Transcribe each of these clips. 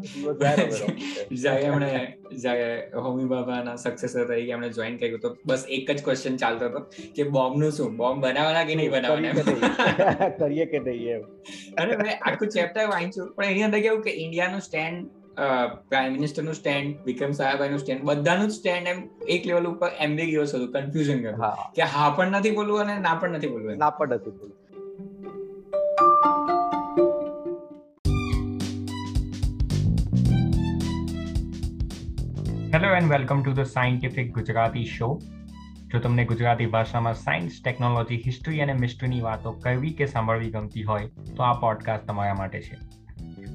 જ્યારે એમણે જ્યારે હોમી બાબાના સક્સેસર તરીકે એમણે જોઈન કર્યું તો બસ એક જ ક્વેશ્ચન ચાલતો હતો કે બોમ્બનું શું? બોમ્બ બનાવવાના કે નહીં બનાવવાના કરીએ કે નહીં? એમ? અને મેં આખું ચેપ્ટર વાંચ્યું પણ એની અંદર કેવું કે ઇન્ડિયાનું સ્ટેન્ડ પ્રાઇમ મિનિસ્ટરનું સ્ટેન્ડ વિક્રમ સારાભાઈ નું સ્ટેન્ડ બધાનું સ્ટેન્ડ એમ એક લેવલ ઉપર એમ્બિગ્યુઅસ હતું કન્ફ્યુઝન હતું કે હા પણ નથી બોલવું અને ના પણ નથી બોલવું ના પણ નથી બોલવું. Hello and welcome to the scientific Gujarati show જો તમને ગુજરાતી ભાષામાં સાયન્સ ટેકનોલોજી હિસ્ટ્રી અને મિસ્ટ્રીની વાતો કરવી કે સાંભળવી ગમતી હોય, તો આ પોડકાસ્ટ તમારા માટે છે.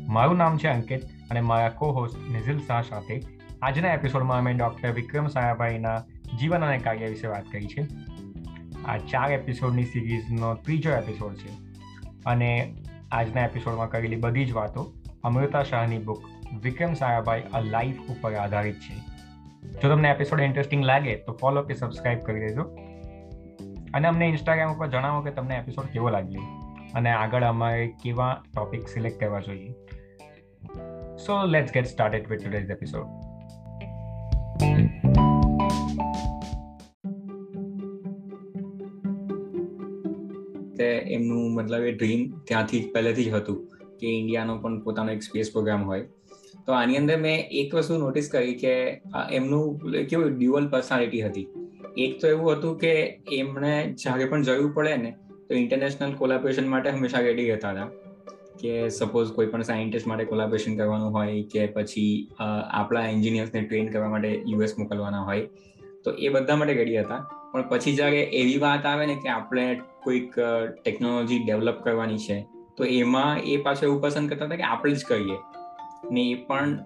મારું નામ છે અંકિત અને મારા કો હોસ્ટ નિઝિલ શાહ સાથે આજના એપિસોડમાં અમે ડૉક્ટર વિક્રમ સાયાભાઈના જીવન અને કાર્ય વિશે વાત કરી છે. આ ચાર એપિસોડની સિરીઝનો ત્રીજો એપિસોડ છે. અને આજના એપિસોડમાં કરેલી બધી જ વાતો અમૃતા શાહની book Vikram Sarabhai a life ઉપર આધારિત છે. જો તમને એપિસોડ ઇન્ટરેસ્ટિંગ લાગે, તો ફોલો કે સબસ્ક્રાઇબ કરી દેજો. અને અમને ઇન્સ્ટાગ્રામ ઉપર જણાવો કે તમને એપિસોડ કેવો લાગ્યો. અને આગળ અમારે કેવા ટોપિક સિલેક્ટ કરવા જોઈએ. So let's get started with today's episode એમનું મતલબ એ ડ્રીમ ત્યાંથી પહેલેથી જ હતું કે ઇન્ડિયાનો પણ પોતાનો એક સ્પેસ પ્રોગ્રામ હોય. તો આની અંદર મેં એક વસ્તુ નોટિસ કરી કે એમનું કેવું ડ્યુઅલ પર્સનાલિટી હતી. એક તો એવું હતું કે એમણે જ્યારે પણ જરૂર પડે ને, તો ઇન્ટરનેશનલ કોલાબોરેશન માટે હંમેશા રેડી રહેતા હતા. કે સપોઝ કોઈ પણ સાયન્ટિસ્ટ માટે કોલાબોરેશન કરવાનું હોય કે પછી આપણા એન્જિનિયર્સને ટ્રેન કરવા માટે યુએસ મોકલવાના હોય, તો એ બધા માટે રેડી હતા. પણ પછી જ્યારે એવી વાત આવે ને કે આપણે કોઈક ટેકનોલોજી ડેવલપ કરવાની છે, તો એમાં એ પાછું એવું પસંદ કરતા હતા કે આપણે જ કરીએ. ને એ પણ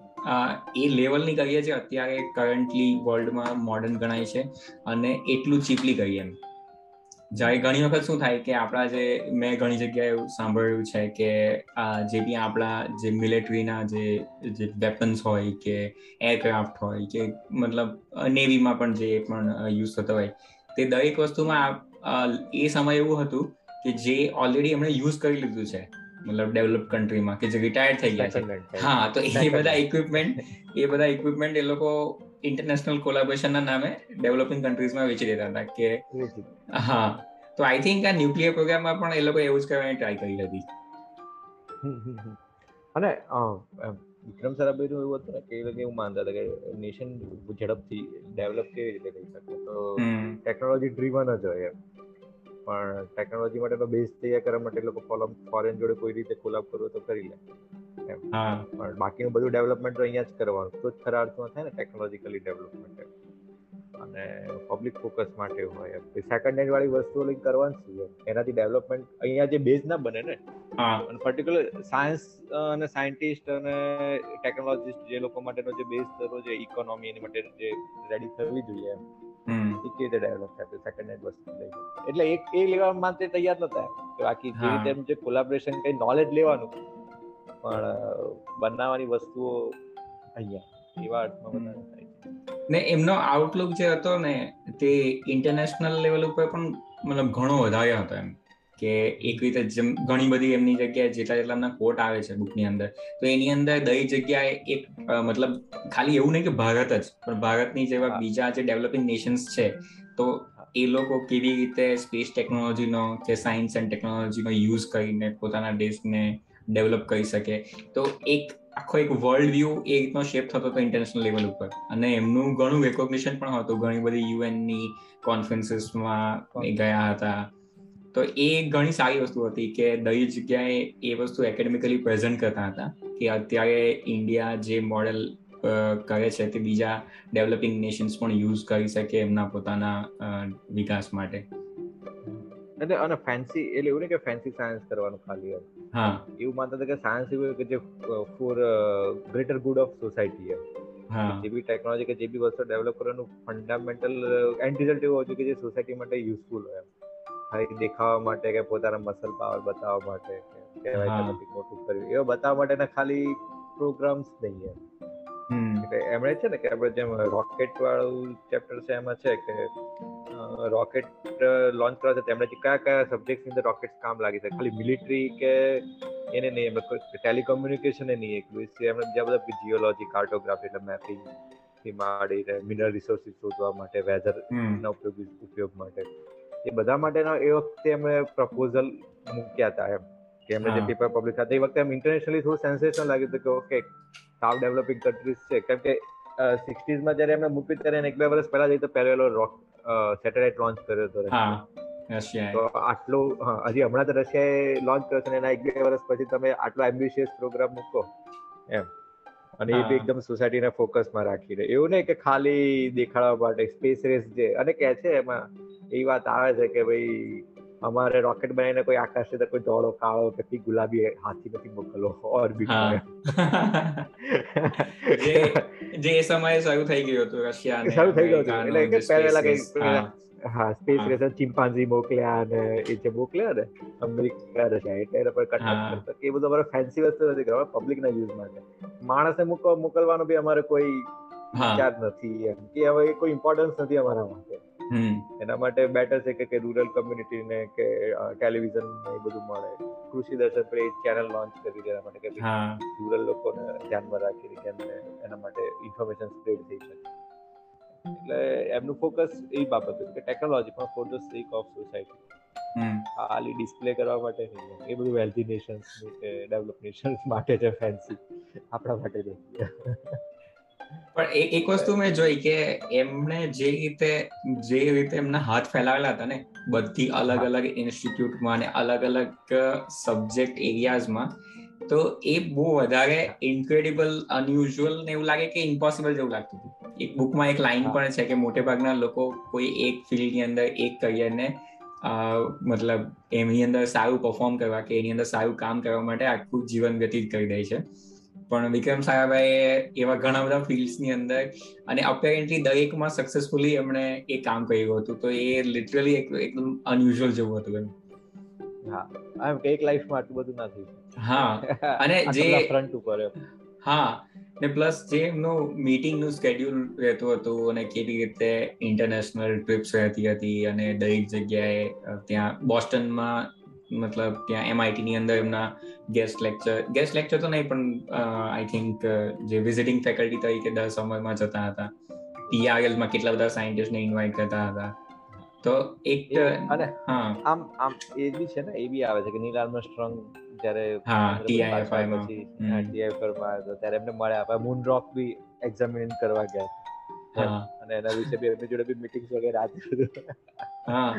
એ લેવલની કરીએ છે અત્યારે કરન્ટલી વર્લ્ડમાં મોડર્ન ગણાય છે અને એટલું ચીપલી કરીએ એમ. જ્યારે ઘણી વખત શું થાય કે આપણા જે, મેં ઘણી જગ્યાએ એવું સાંભળ્યું છે કે જે બી આપણા જે મિલિટરીના જે જે વેપન્સ હોય કે એરક્રાફ્ટ હોય કે મતલબ નેવીમાં પણ જે પણ યુઝ થતો હોય, તે દરેક વસ્તુમાં એ સમય એવું હતું કે જે ઓલરેડી એમણે યુઝ કરી લીધું છે. મતલબ ડેવલપ કન્ટ્રીમાં કે જે રિટાયર થઈ ગયા છે. હા તો એ બધા ઇક્વિપમેન્ટ એ બધા ઇક્વિપમેન્ટ એ લોકો ઇન્ટરનેશનલ કોલાબોરેશનના નામે ડેવલપિંગ કન્ટ્રીઝમાં વેચી દેતા હતા કે હા તો આઈ થિંક આ ન્યુક્લિયર પ્રોગ્રામમાં પણ એ લોકો એવું જ કરવાની ટ્રાય કરી હતી. અને વિક્રમ સારાભાઈ નું એવું હતું ને કે એ લોકો એવું માનતા હતા કે નેશન ઝડપથી ડેવલપ કેવી રીતે થઈ શકે? તો ટેકનોલોજી ડ્રીવન જ હોય એમ. પણ ટેકનોલોજી માટેનો બેઝ તૈયાર કરવા માટે લોકો કોલમ ફોરેન જોડે કોઈ રીતે કોલાબ કરવો તો કરી લે. એમ. પણ બાકીનું બધું ડેવલપમેન્ટ તો અહીંયા જ કરવાનું. તો જ ખરા અર્થમાં થાય ને ટેકનોલોજીકલી ડેવલપમેન્ટ અને પબ્લિક ફોકસ માટે હોય સેકન્ડ હેન્ડ વાળી વસ્તુઓ લઈને કરવાનું છે એનાથી ડેવલપમેન્ટ અહીંયા જે બેઝ ના બને ને અને પર્ટિક્યુલર સાયન્સ અને સાયન્ટિસ્ટ અને ટેકનોલોજીસ્ટ જે લોકો માટેનો જે બેઝ થતો જે ઇકોનોમી એની માટે જે રેડી થવી જોઈએ એમ. એ કેવી રીતે ડેવલપ થાય સેકન્ડ હેન્ડ વસ્તુ લઈ એટલે એક એ લેવા માટે તૈયાર નતા કે બાકી જે રીતે જે કોલાબરેશન કઈ નોલેજ લેવાનું પણ બનાવવાની વસ્તુઓ અહીંયા એવા અર્થમાં વધારે ને એમનો આઉટલુક જે હતો ને તે ઇન્ટરનેશનલ લેવલ ઉપર પણ મતલબ ઘણો વધારે હતો એમ. કે એક રીતે જેમ ઘણી બધી એમની જગ્યાએ જેટલા જેટલા એમના કોટ આવે છે બુકની અંદર તો એની અંદર દરેક જગ્યાએ એક મતલબ ખાલી એવું નહીં કે ભારત જ પણ ભારતની જેવા બીજા જે ડેવલપિંગ નેશન્સ છે તો એ લોકો કેવી રીતે સ્પેસ ટેકનોલોજીનો કે સાયન્સ એન્ડ ટેકનોલોજીનો યુઝ કરીને પોતાના દેશને ડેવલપ કરી શકે. તો એક આખો એક વર્લ્ડ વ્યૂ એ રીતનો શેપ થતો હતો ઇન્ટરનેશનલ લેવલ ઉપર. અને એમનું ઘણું રેકોગ્નિશન પણ હતું. ઘણી બધી યુએનની કોન્ફરન્સીસમાં ગયા હતા. તો એ ઘણી સારી વસ્તુ હતી કે દરેક જગ્યાએ એ વસ્તુ એકેડેમિકલી પ્રેઝન્ટ કરતા હતા કે અત્યારે ઇન્ડિયા જે મોડેલ કરે છે તે બીજા ડેવલપિંગ નેશન્સ પણ યુઝ કરી શકે એમના પોતાના વિકાસ માટે. એટલે અને ફેન્સી એટલે એવું નહીં કે ફેન્સી સાયન્સ કરવાનું ખાલી હા. એવું માનતા હતા કે સાયન્સ એવું કે જે for greater good of society એમ. જે બી ટેકનોલોજી કે જે બી વસ્તુ ડેવલપ કરવાનું ફંડામેન્ટલ એન્ડ રિઝલ્ટ એવું હોય કે જે સોસાયટી માટે યુઝફુલ હોય એમ. ખાલી દેખાવા માટે કે પોતાના મસલ પાવર બતાવવા માટે કહેવાય કે નથી મોટું કર્યું. એવા બતાવવા માટેના ખાલી પ્રોગ્રામ્સ નહીં એટલે એમણે છે ને કે આપણે જેમ રોકેટ વાળું ચેપ્ટર છે એમાં છે કે રોકેટ લોન્ચ કરવા છે તેમણે કયા કયા સબ્જેક્ટની અંદર રોકેટ કામ લાગી છે? ખાલી મિલિટરી કે એને નહીં ટેલિકોમ્યુનિકેશન નહીં એક એમણે બીજા બધા જીઓલોજી કાર્ટોગ્રાફી એટલે મેપિંગથી માંડીને મિનરલ રિસોર્સિસ શોધવા માટે વેધર ના ઉપયોગ ઉપયોગ માટે. એ બધા માટેના એ વખતે અમે પ્રપોઝલ મૂક્યા હતા એમ. કે એમને જે પેપર પબ્લિક હતા. એ વખતે એમ ઇન્ટરનેશનલી થોડું સેન્સેશન લાગ્યું હતું કે ઓકે સાઉથ ડેવલપિંગ કન્ટ્રીઝ છે. કેમ કે સિક્સટીઝમાં જ્યારે એમને મૂક્યું ત્યારે એક બે વર્ષ પહેલા જઈ તો પહેલો રોક સેટેલાઇટ લોન્ચ કર્યો હતો તો આટલું હજી હમણાં તો રશિયાએ લોન્ચ કર્યો છે એના એક બે વર્ષ પછી તમે આટલો એમ્બિશિયસ પ્રોગ્રામ મૂકો એમ. અને એ બી એકદમ સોસાયટીના ફોકસમાં રાખીને. એવું નહીં કે ખાલી દેખાડવા માટે સ્પેસ રેસ જે અને કે છે એમાં એ વાત આવે છે કે ભાઈ અમારે રોકેટ બનાવીને કોઈ આકાશ છે કોઈ ધોળો કાળો કે ગુલાબી હાથી નથી મોકલો ઓર્બિટ જે જે સમયે શરૂ થઈ ગયું હતું રશિયા શરૂ થઈ ગયું હતું. એટલે પહેલા કઈ હા સ્પેસ રેસર ચિમ્પાન્ઝી મોકલ્યા અને એ જે મોકલ્યા ને અમેરિકા રશિયા એટલે એના પર કટ એ બધું અમારે ફેન્સી વસ્તુ નથી કરવા પબ્લિક ના યુઝ માટે. માણસને મોકલવાનો બી અમારે કોઈ વિચાર નથી એમ કે હવે કોઈ ઇમ્પોર્ટન્સ નથી અમારા માટે. એના માટે બેટર છે કે રૂરલ કમ્યુનિટી ને કે ટેલિવિઝન એ બધું મળે. કૃષિ દર્શન પર એક ચેનલ લોન્ચ કરી દેવા માટે કે રૂરલ લોકોને ધ્યાનમાં રાખીને કે એના માટે ઇન્ફોર્મેશન સ્પ્રેડ થઈ શકે. એટલે એમનું ફોકસ એ બાબત કે ટેકનોલોજી પણ for the sake of society ખાલી ડિસ્પ્લે કરવા માટે નહીં એ બધું વેલ્ધી નેશન્સ કે ડેવલપ નેશન્સ માટે છે ફેન્સી આપણા માટે નહીં પણ એક એક વસ્તુ મેં જોઈ કે એમણે જે રીતે જે રીતે એમના હાથ ફેલાવેલા હતા ને બધી અલગ અલગ ઇન્સ્ટિટ્યૂટમાં અને અલગ અલગ સબ્જેક્ટ એરિયાઝમાં તો એ બહુ વધારે ઇન્ક્રેડિબલ અનયુઝ્યુઅલ ને એવું લાગે કે ઇમ્પોસિબલ જેવું લાગતું હતું. એક બુકમાં એક લાઈન પણ છે કે મોટે ભાગના લોકો કોઈ એક ફિલ્ડની અંદર એક કરિયરને મતલબ એમની અંદર સારું પરફોર્મ કરવા કે એની અંદર સારું કામ કરવા માટે આખું જીવન વ્યતીત કરી દે છે. પણ વિક્રમ સારાભાઈએ એવા ઘણા બધા ફિલ્ડ્સની અંદર અને અપેરેન્ટલી દરેકમાં સક્સેસફુલી એમણે એ કામ કર્યું હતું. તો એ લિટરલી એકદમ અનયુઝ્યુઅલ જેવું હતું એમ. હા. એમ કે એક લાઈફમાં આટલું બધું ના થયું હા. અને જે ફ્રન્ટ ઉપર હા. ને પ્લસ જે એમનું મીટિંગનું સ્કેડ્યુલ રહેતું હતું અને કેવી રીતે ઇન્ટરનેશનલ ટ્રીપ્સ રહેતી હતી અને દરેક જગ્યાએ ત્યાં બોસ્ટનમાં મતલબ ત્યાં એમઆઈટી ની અંદર એમના ગેસ્ટ લેક્ચર ગેસ્ટ લેક્ચર તો નહીં પણ આઈ થિંક જે વિઝિટિંગ ફેકલ્ટી તરીકે દર સમયમાં જતા હતા. ટીઆરએલમાં કેટલા બધા સાયન્ટિસ્ટ ને ઇન્વાઇટ કરતા હતા. તો એક અને હા. આમ આમ એ બી છે ને એ બી આવે છે કે નીલ આર્મસ્ટ્રોંગ જ્યારે હા ટીઆઈએફઆઈ માં. ટીઆઈએફઆઈ માં આવ્યો ત્યારે એમને મળ્યા. આપણે મૂન રોક બી એક્ઝામિન કરવા ગયા. અને એના વિશે બી એમની જોડે બી મીટિંગ્સ વગેરે હતી હા.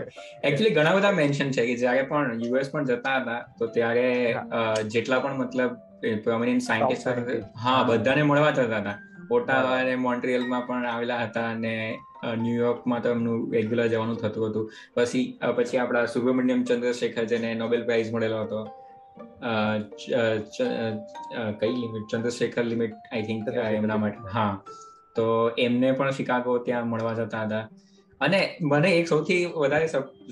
એક્ચ્યુઅલી ઘણા બધા મેન્શન છે કે જ્યારે પણ યુએસ પણ જતા હતા તો ત્યારે જેટલા પણ મતલબ પ્રોમિનન્ટ સાયન્ટિસ્ટ હા બધાને મળવા જતા હતા. ઓટાવા અને મોન્ટ્રિયલમાં પણ આવેલા હતા અને ન્યુયોર્કમાં તો એમનું રેગ્યુલર જવાનું થતું હતું. પછી પછી આપણા સુબ્રમણ્યમ ચંદ્રશેખર જેને નોબેલ પ્રાઇઝ મળેલો હતો. કઈ limit? Chandrasekhar limit I think એમના માટે. હા. તો એમને પણ શિકાગો ત્યાં મળવા જતા હતા. અને મને એક સૌથી વધારે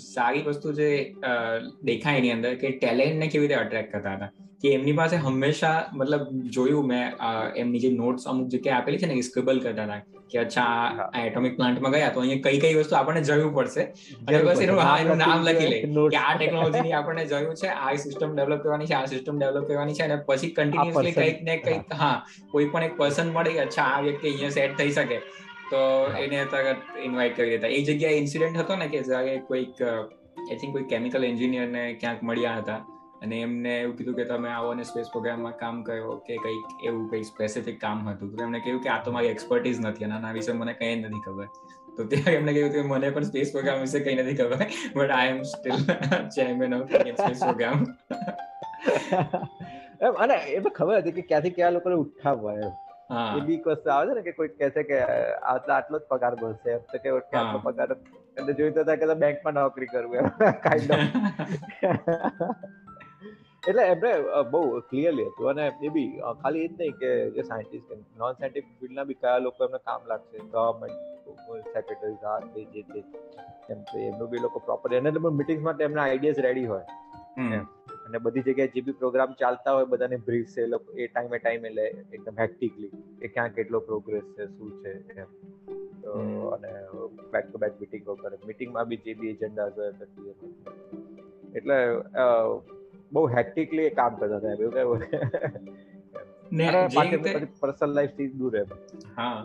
સારી વસ્તુ જે દેખાય એની અંદર કે ટેલેન્ટને કેવી રીતે અટ્રેક્ટ કરતા હતા. કે એમની પાસે હંમેશા મતલબ જોયું મેં એમની જે નોટ્સ અમુક જગ્યાએ આપેલી છે ને સ્ક્રિબલ કરતા હતા કે અચ્છા આ એટોમિક પ્લાન્ટમાં ગયા તો અહીંયા કઈ કઈ વસ્તુ આપણને જરૂર પડશે. બસ એનું હા એનું નામ લખી લે કે આ ટેકનોલોજીની આપણને જરૂર છે આ સિસ્ટમ ડેવલપ કરવાની છે આ સિસ્ટમ ડેવલપ કરવાની છે અને પછી કન્ટિન્યુઅસલી કંઈક ને કંઈક હા. કોઈ પણ એક પર્સન મળે અચ્છા આ વ્યક્તિ અહીંયા સેટ થઈ શકે. તો એને ઇન્વાઇટ કરી દેતા એ જગ્યાએ ઇન્સિડન્ટ હતો ને કે જ્યારે કોઈક આઈ થિંક કોઈ કેમિકલ એન્જિનિયરને ક્યાંક મળ્યા હતા અને એમને એવું કીધું કે તમે આવો અને સ્પેસ પ્રોગ્રામમાં કામ કર્યો કે કંઈક એવું કંઈ સ્પેસિફિક કામ હતું. તો એમને કહ્યું કે આ તો મારી એક્સપર્ટીઝ નથી અને આના વિશે મને કંઈ નથી ખબર. તો ત્યારે એમને કહ્યું કે મને પણ સ્પેસ પ્રોગ્રામ વિશે કંઈ નથી ખબર but I am still chairman of space program અને એ તો ખબર હતી કે ક્યાંથી કયા લોકોને ઉઠાવવા એમ. એ બી વસ્તુ આવે છે ને કે કોઈ કહે છે કે આટલો આટલો જ પગાર મળશે. તો કે આટલો પગાર. એટલે જોઈતો તો થાય કે બેંકમાં નોકરી કરવું એમ. કાઇન્ડ ઓફ એટલે એમને બહુ ક્લિયરલી હતું. અને એ બી ખાલી એ જ નહીં કે જે સાયન્ટિસ્ટ નોન સાયન્ટિફિક ફિલ્ડના બી કયા લોકો એમને કામ લાગશે. ગવર્મેન્ટ સેક્રેટરી આ તે જે તે એમ તો એમનું બી લોકો પ્રોપર એને મિટિંગ્સ માટે એમના આઈડિયાઝ રેડી હોય. અને બધી જગ્યાએ જે બી પ્રોગ્રામ ચાલતા હોય બધાને બ્રીફ છે એ લોકો એ ટાઈમે ટાઈમે લે એકદમ હેક્ટિકલી કે ક્યાં કેટલો પ્રોગ્રેસ છે શું છે એમ. તો અને બેક ટુ બેક મિટિંગો કરે મિટિંગમાં બી જે બી એજન્ડા હોય એટલે બહુ હેક્ટિકલી કામ કરતા હતા એવું કઈ પર્સનલ લાઈફથી દૂર રહે હા.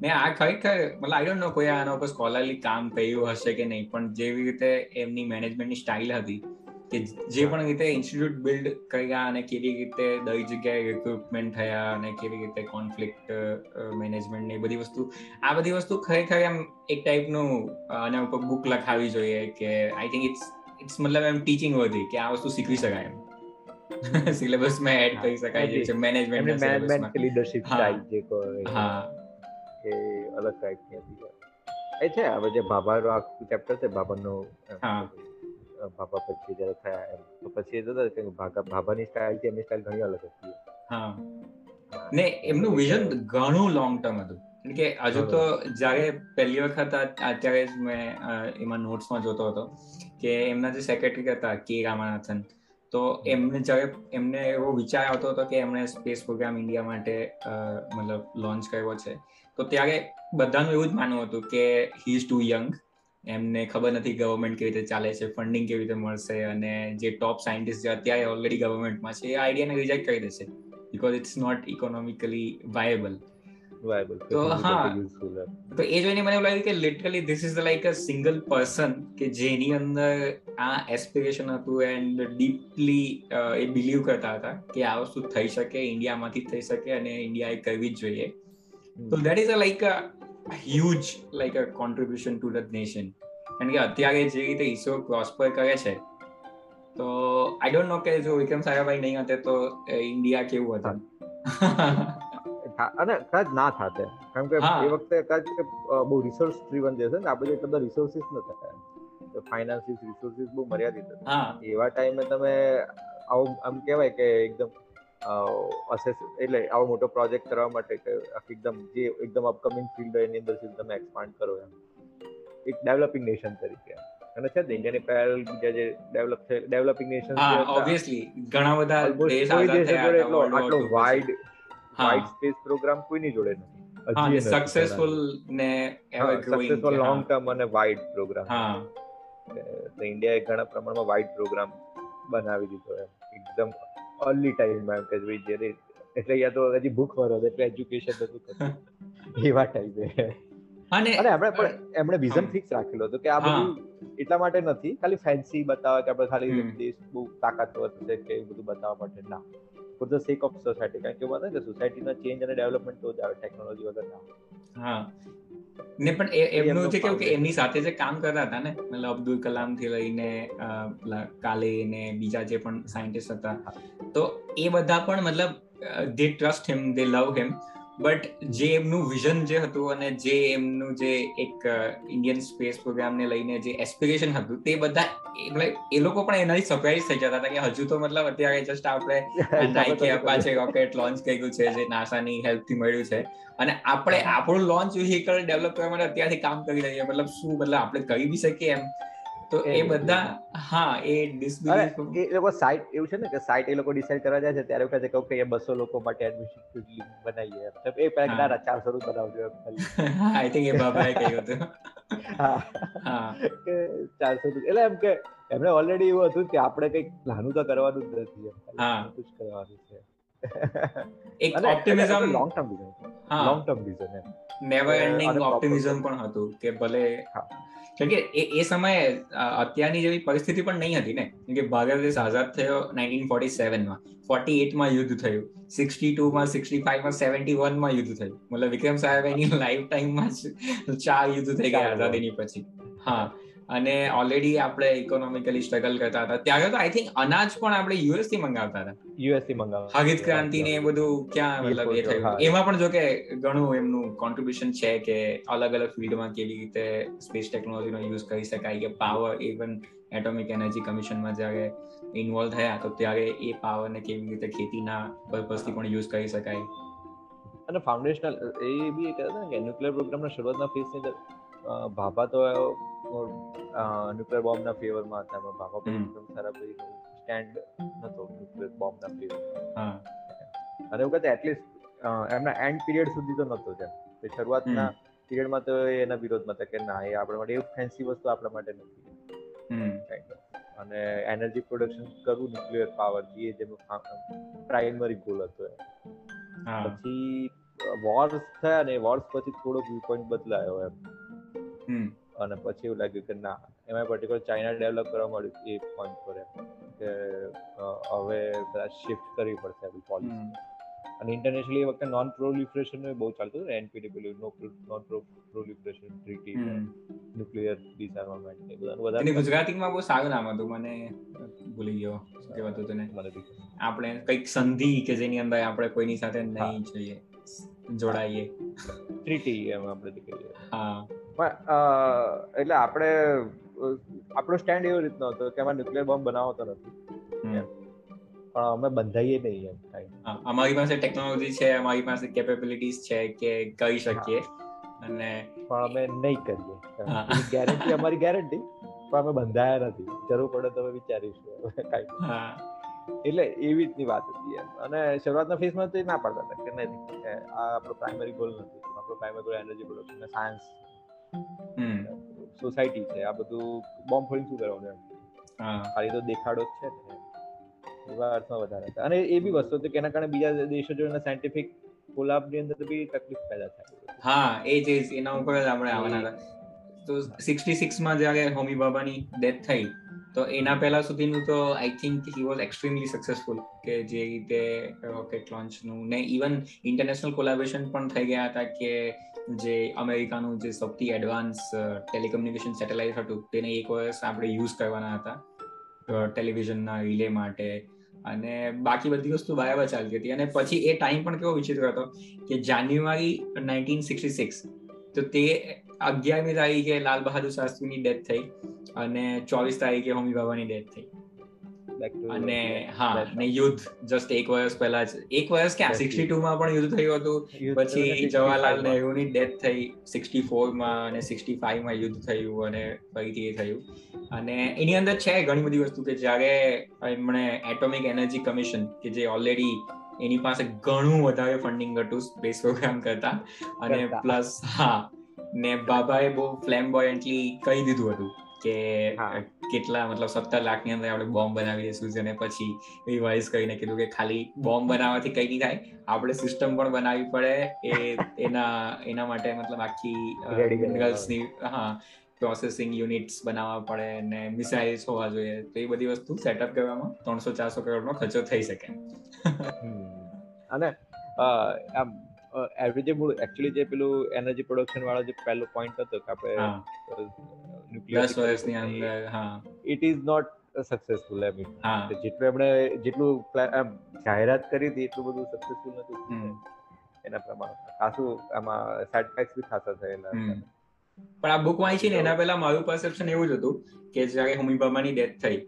ને આ ખરેખર મતલબ આઈ ડોન્ટ નો કોઈ આના ઉપર સ્કોલરલી કામ કર્યું હશે કે નહીં પણ જેવી રીતે એમની મેનેજમેન્ટની સ્ટાઇલ હતી કે જે પણ રીતે ઇન્સ્ટિટ્યૂટ બિલ્ડ કર્યા અને કેવી રીતે દરેક જગ્યાએ રિક્રુટમેન્ટ થયા અને કેવી રીતે કોન્ફ્લિક્ટ મેનેજમેન્ટ ને એ બધી વસ્તુ આ બધી વસ્તુ ખરેખર એમ એક ટાઈપનું આના ઉપર બુક લખાવી જોઈએ કે આઈ થિંક ઇટ્સ ઇટ્સ મતલબ એમ ટીચિંગ વધી કે આ વસ્તુ શીખવી શકાય એમ. સિલેબસમાં એડ કરી શકાય છે મેનેજમેન્ટ મેનેજમેન્ટ લીડરશિપ સ્ટાઇલ જે હા. એ અલગ ટાઈપની હતી. એ છે હવે જે ભાભાનો આખું ચેપ્ટર છે ભાભાનો હા. ભાભા પછી જયારે થયા એમ. તો પછી એ જોતા કે ભાભાની સ્ટાઇલથી એમની સ્ટાઇલ ઘણી અલગ હતી. હા. ને એમનું વિઝન ઘણું લોંગ ટર્મ હતું. કે હજુ તો જ્યારે પહેલી વખત અત્યારે જ મેં એમાં નોટ્સમાં જોતો હતો કે એમના જે સેક્રેટરી હતા કે રામાનાથન તો એમને જ્યારે એમને એવો વિચાર આવતો હતો કે એમણે સ્પેસ પ્રોગ્રામ ઇન્ડિયા માટે મતલબ લોન્ચ કર્યો છે. તો ત્યારે બધાનું એવું જ માનવું હતું કે હી ઇઝ ટુ યંગ એમને ખબર નથી ગવર્મેન્ટ કેવી રીતે ચાલે છે ફંડિંગ કેવી રીતે મળશે અને જે ટોપ સાયન્ટિસ્ટ જે અત્યારે ઓલરેડી ગવર્મેન્ટમાં છે એ આઈડિયાને રિજેક્ટ કરી દેશે. Because it's not economically viable તો હા. તો એ જોઈને મને એવું લાગ્યું કે literally this is like a single person કે જેની અંદર આ એસ્પિરેશન હતું એન્ડ ડીપલી એ બિલીવ કરતા હતા કે આ વસ્તુ થઈ શકે ઇન્ડિયામાંથી થઈ શકે અને ઇન્ડિયાએ કરવી જ જોઈએ. તો that is a like huge like a contribution to the nation કારણ કે અત્યારે જે રીતે ઈસરો પ્રોસ્પર કરે છે તો આઈ ડોન્ટ નો કે જો વિક્રમ સારાભાઈ નહીં હતા તો ઇન્ડિયા કેવું હતા? અને કદાચ ના થાતે. કારણ કે એ વખતે કદાચ બહુ રિસોર્સ ડ્રીવન જે છે ને આપણે એટલા બધા રિસોર્સિસ નતા ફાઇનાન્સિસ રિસોર્સિસ બહુ મર્યાદિત હતા. એવા ટાઈમે તમે આવું આમ કહેવાય કે એકદમ અસેસ એટલે આવો મોટો પ્રોજેક્ટ કરવા માટે એકદમ જે એકદમ અપકમિંગ ફિલ્ડ હોય એની અંદર તમે એક્સપાન્ડ કરો એમ. એક ડેવલપિંગ નેશન તરીકે અને છે ઇન્ડિયાની પેરેલ બીજા જે ડેવલપ છે ડેવલપિંગ નેશન ઓબ્વિયસલી ઘણા બધા દેશ આઝાદ થયા એટલો આટલો વાઇડ વાઇડ સ્પેસ પ્રોગ્રામ કોઈની જોડે નથી. હજી સક્સેસફુલ ને એવર સક્સેસફુલ લોંગ ટર્મ અને વાઇડ પ્રોગ્રામ હા. તો ઇન્ડિયાએ ઘણા પ્રમાણમાં વાઇડ પ્રોગ્રામ બનાવી દીધો એમ. એકદમ અર્લી ટાઈમમાં કે ભાઈ જ્યારે એટલે યા તો હજી ભૂખ મરો એટલે એજ્યુકેશન નતું કરતું એવા ટાઈપે અને આપણે પણ એમણે વિઝન ફિક્સ રાખેલો હતો કે આ બધું એટલા માટે નથી ખાલી ફેન્સી બતાવવા કે આપણે ખાલી દેશ બહુ તાકાતવર છે કે એવું બધું બતાવવા માટે ના. For the sake of society કારણ કે એવું કે સોસાયટીના ચેન્જ અને ડેવલપમેન્ટ તો જ આવે ટેકનોલોજી વગર ના. હા. ને પણ એમનું છે કેવું કે એમની સાથે જે કામ કરતા હતા ને મતલબ અબ્દુલ કલામથી લઈને કાલે ને બીજા જે પણ સાયન્ટિસ્ટ હતા. તો એ બધા પણ મતલબ they trust him they love him but જે એમનું વિઝન જે હતું અને જે એમનું જે એક ઇન્ડિયન સ્પેસ પ્રોગ્રામને લઈને જે એસ્પિરેશન હતું તે બધા એ લોકો પણ એનાથી સરપ્રાઈઝ થઈ જતા હતા કે હજુ તો મતલબ અત્યારે જસ્ટ આપણે નાઇકી અપાચે રોકેટ લોન્ચ કર્યું છે જે નાસાની હેલ્પથી મળ્યું છે. અને આપણે આપણું લોન્ચ વ્હીકલ ડેવલપ કરવા માટે અત્યારથી કામ કરી રહ્યા મતલબ શું મતલબ આપણે કરી બી શકીએ એમ? તો એ બધા હા એ ડિસબિલીફ એ લોકો સાઇટ એવું છે ને કે સાઇટ એ લોકો ડિસાઈડ કરવા જાય છે ત્યારે કહે છે કે ઓકે એ બસો લોકો માટે એડમિશન લિંક બનાવીએ. મતલબ એ પહેલા ના ચારસો રૂપિયા બનાવજો આઈ થિંક એ બાબાએ કહ્યું હતું. હા. કે ચારસો એટલે એમ કે એમણે ઓલરેડી એવું હતું કે આપણે કંઈક નાનું તો કરવાનું જ નથી હા. કરવાનું છે. એક optimism long term vision long term vision never ending optimism પણ હતું કે ભલે કેમ કે એ સમયે અત્યારની જેવી પરિસ્થિતિ પણ નહીં હતી ને. કેમ કે ભારત દેશ આઝાદ થયો નાઇન્ટીન ફોર્ટી સેવનમાં. ફોર્ટી એટમાં યુદ્ધ થયું. સિક્સટી ટુમાં સિક્સટી ફાઈવમાં સેવન્ટી વનમાં યુદ્ધ થયું. મતલબ વિક્રમ સાહેબ એની લાઈફ ટાઈમમાં જ ચાર યુદ્ધ થઈ ગયા આઝાદીની પછી. હા. અને ઓલરેડી આપણે ઇકોનોમિકલી સ્ટ્રગલ કરતા હતા. ત્યારે તો આઈ થિંક અનાજ પણ આપણે યુએસથી મંગાવતા હતા. યુએસથી મંગાવતા. હરિત ક્રાંતિ ને એ બધું ક્યાં મતલબ એ થયું? એમાં પણ જો કે ઘણું એમનું કોન્ટ્રીબ્યુશન છે કે અલગ અલગ ફિલ્ડમાં કેવી રીતે સ્પેસ ટેકનોલોજીનો યુઝ કરી શકાય કે પાવર ઇવન એટોમિક એનર્જી કમિશનમાં જ્યારે ઇન્વોલ્વ થયા તો ત્યારે એ પાવરને કેવી રીતે ખેતીના પર્પઝથી પણ યુઝ કરી શકાય. અને ફાઉન્ડેશનલ એ બી કહેતા ને કે ન્યુક્લિયર પ્રોગ્રામના શરૂઆતના ફેઝની અંદર ભાભા તો ન્યુક્લિયર બોમ્બના ફેવરમાં હતા. એમાં ભાભા પણ એકદમ સારા ભાઈ સ્ટેન્ડ નતો ન્યુક્લિયર બોમ્બના ફેવરમાં અને એવું કહેતા એટલીસ્ટ એમના એન્ડ પીરિયડ સુધી તો નતો જેમ શરૂઆતના પીરિયડમાં તો એના વિરોધમાં હતા કે ના એ આપણા માટે એવું ફેન્સી વસ્તુ આપણા માટે નથી. અને એનર્જી પ્રોડક્શન કરવું ન્યુક્લિયર પાવર એ જેનો પ્રાઇમરી ગોલ હતો પછી વોર્સ થયા ને વોર્સ પછી થોડો વ્યૂ પોઈન્ટ બદલાયો એમ. અને પછી એવું લાગ્યું કે ના એમાં પર્ટિક્યુલર ચાઇના ડેવલપ કરવા મળ્યું એ પોઈન્ટ પર કે હવે કદાચ શિફ્ટ કરવી પડશે આપણી પોલિસી અને ઇન્ટરનેશનલી એ વખતે નોન પ્રોલિફરેશન બહુ ચાલતું હતું એનપીડબ્લ્યુ નો non proliferation treaty nuclear disarmament એ બધા બધા ગુજરાતીમાં બહુ સારું નામ હતું મને ભૂલી ગયો કે હતું તને? આપણે કંઈક સંધિ કે જેની અંદર આપણે કોઈની સાથે નહીં જોઈએ જોડાઈએ. ટ્રીટી એમ આપણે કહીએ. હા. એટલે આપણે આપણો સ્ટેન્ડ એવો રીતનો હતો કે એમાં ન્યુક્લિયર બોમ્બ બનાવતો નથી. પણ અમે બંધાઈએ નહીં એમ અમારી પાસે ટેકનોલોજી છે અમારી પાસે કેપેબિલિટીઝ છે કે કરી શકીએ. અને પણ અમે નહીં કરીએ. ગેરંટી અમારી ગેરંટી પણ અમે બંધાયા નથી. જરૂર પડે તો અમે વિચારીશું કાંઈ એટલે એવી રીતની વાત હતી એમ. અને શરૂઆતના ફેઝમાં તો ના પાડતા હતા કે નહીં આ આપણો પ્રાઇમરી ગોલ નથી આપણો primary goal energy production science society છે આ બધું બોમ્બ ફોડીને શું કરવાનું એમ? ખાલી તો દેખાડો જ છે એવા અર્થમાં વધારે હતા. અને એ બી વસ્તુ હતી કે એના કારણે બીજા દેશો જોડે સાયન્ટિફિક કોલાબની અંદર બી તકલીફ પેદા થાય. હા એ જ એના ઉપર જ આપણે આવવાના હતા. તો સિક્સટી સિક્સમાં જ્યારે હોમી બાબાની ડેથ થઈ તો એના પહેલા સુધીનું તો I think he was extremely successful કે જે રીતે રોકેટ લોન્ચનું ને ઇવન ઇન્ટરનેશનલ કોલાબોરેશન પણ થઈ ગયા હતા કે જે અમેરિકાનું જે સૌથી એડવાન્સ ટેલિકમ્યુનિકેશન સેટેલાઇટ હતું, તેને એક વર્ષ આપણે યુઝ કરવાના હતા ટેલિવિઝનના રિલે માટે. અને બાકી બધી વસ્તુ બરાબર ચાલતી હતી. અને પછી એ ટાઈમ પણ કેવો વિચિત્ર હતો કે જાન્યુઆરી નાઇન્ટીન સિક્સટી સિક્સ તો તે અગિયારમી તારીખે લાલ બહાદુર શાસ્ત્રીની ડેથ થઈ અને ચોવીસ તારીખે હોમી બાબાની ડેથ થઈ. અને હા ને યુદ્ધ જસ્ટ એક વર્ષ પહેલા જ. એક વર્ષ ક્યાં? સિક્સટી ટુ માં પણ યુદ્ધ થયું હતું. પછી જવાહરલાલ નહેરુની ડેથ થઈ. સિક્સટી ફોરમાં અને સિક્સટી ફાઈવમાં યુદ્ધ થયું અને ફરીથી એ થયું. અને એની અંદર છે ઘણી બધી વસ્તુ કે જ્યારે એમણે એટોમિક એનર્જી કમિશન કે જે ઓલરેડી એની પાસે ઘણું વધારે ફંડિંગ હતું સ્પેસ પ્રોગ્રામ કરતા. અને પ્લસ હા ને બાબાએ બહુ ફ્લેમ બોયન્ટલી કહી દીધું હતું કે કેટલા મતલબ સત્તર લાખની અંદર આપણે બોમ્બ બનાવી દઈશું અને પછી રિવાઇઝ કરીને કીધું કે ખાલી બોમ્બ બનાવવાથી કઈ નહીં થાય આપણે સિસ્ટમ પણ બનાવવી પડે એ એના એના માટે મતલબ આખી મિનરલ્સની હા પ્રોસેસિંગ યુનિટ્સ બનાવવા પડે ને મિસાઇલ્સ હોવા જોઈએ તો એ બધી વસ્તુ સેટઅપ કરવામાં ત્રણસો ચારસો કરોડનો ખર્ચો થઈ શકે. અને આમ એવરેજ એકચ્યુઅલી જે પેલું એનર્જી પ્રોડક્શન વાળો જે પહેલો પોઈન્ટ હતો કે આપણે દસ વર્ષની અંદર હા. ઇટ ઇઝ નોટ સક્સેસફુલ એમ જેટલું એમણે જેટલું જાહેરાત કરી હતી એટલું બધું સક્સેસફુલ નથી. એના પ્રમાણે ખાસું આમાં ઇફેક્ટ્સ બી ખાસા થયેલા પણ આ બુક વાંચી ને એના પહેલા મારું પરસેપ્શન એવું જ હતું કે જ્યારે હોમી બાબાની ડેથ થઈ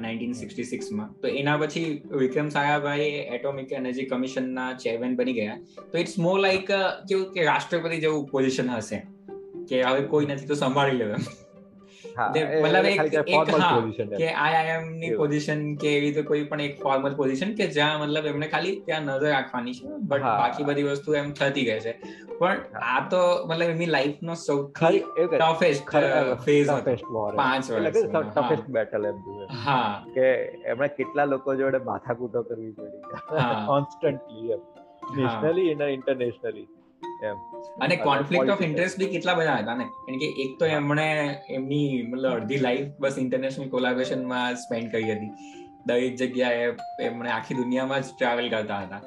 નાઇન્ટીન સિક્સટી સિક્સમાં તો એના પછી વિક્રમ સારાભાઈ એટોમિક એનર્જી કમિશનના ચેરમેન બની ગયા. તો ઇટ્સ મોર લાઈક કેવું કે રાષ્ટ્રપતિ જેવું પોઝિશન હશે. કે હવે કોઈ નથી તો સંભાળી લેવે મતલબ એક કે આઈઆઈએમની પોઝિશન કે એવી રીતે કોઈ પણ એક ફોર્મલ પોઝિશન કે જ્યાં મતલબ એમને ખાલી ત્યાં નજર રાખવાની છે બટ બાકી બધી વસ્તુ એમ થતી ગઈ છે. પણ આ તો મતલબ એમની લાઈફ નો સૌથી ટફેસ્ટ ફેઝ હતો. પાંચ વર્ષ ટફેસ્ટ બેટલ એમ હા. કે એમણે કેટલા લોકો જોડે માથાકૂટો કરવી પડી. કોન્સ્ટન્ટલી એમ. નેશનલી અને ઇન્ટરનેશનલી અને કોન્ફ્લિક્ટ ઓફ ઇન્ટરેસ્ટ બી કેટલા બધા હતા ને? કારણ કે એક તો એમણે એમની મતલબ અડધી લાઈફ બસ ઇન્ટરનેશનલ કોલાબરેશનમાં સ્પેન્ડ કરી હતી. દરેક જગ્યાએ એમણે આખી દુનિયામાં જ ટ્રાવેલ કરતા હતા.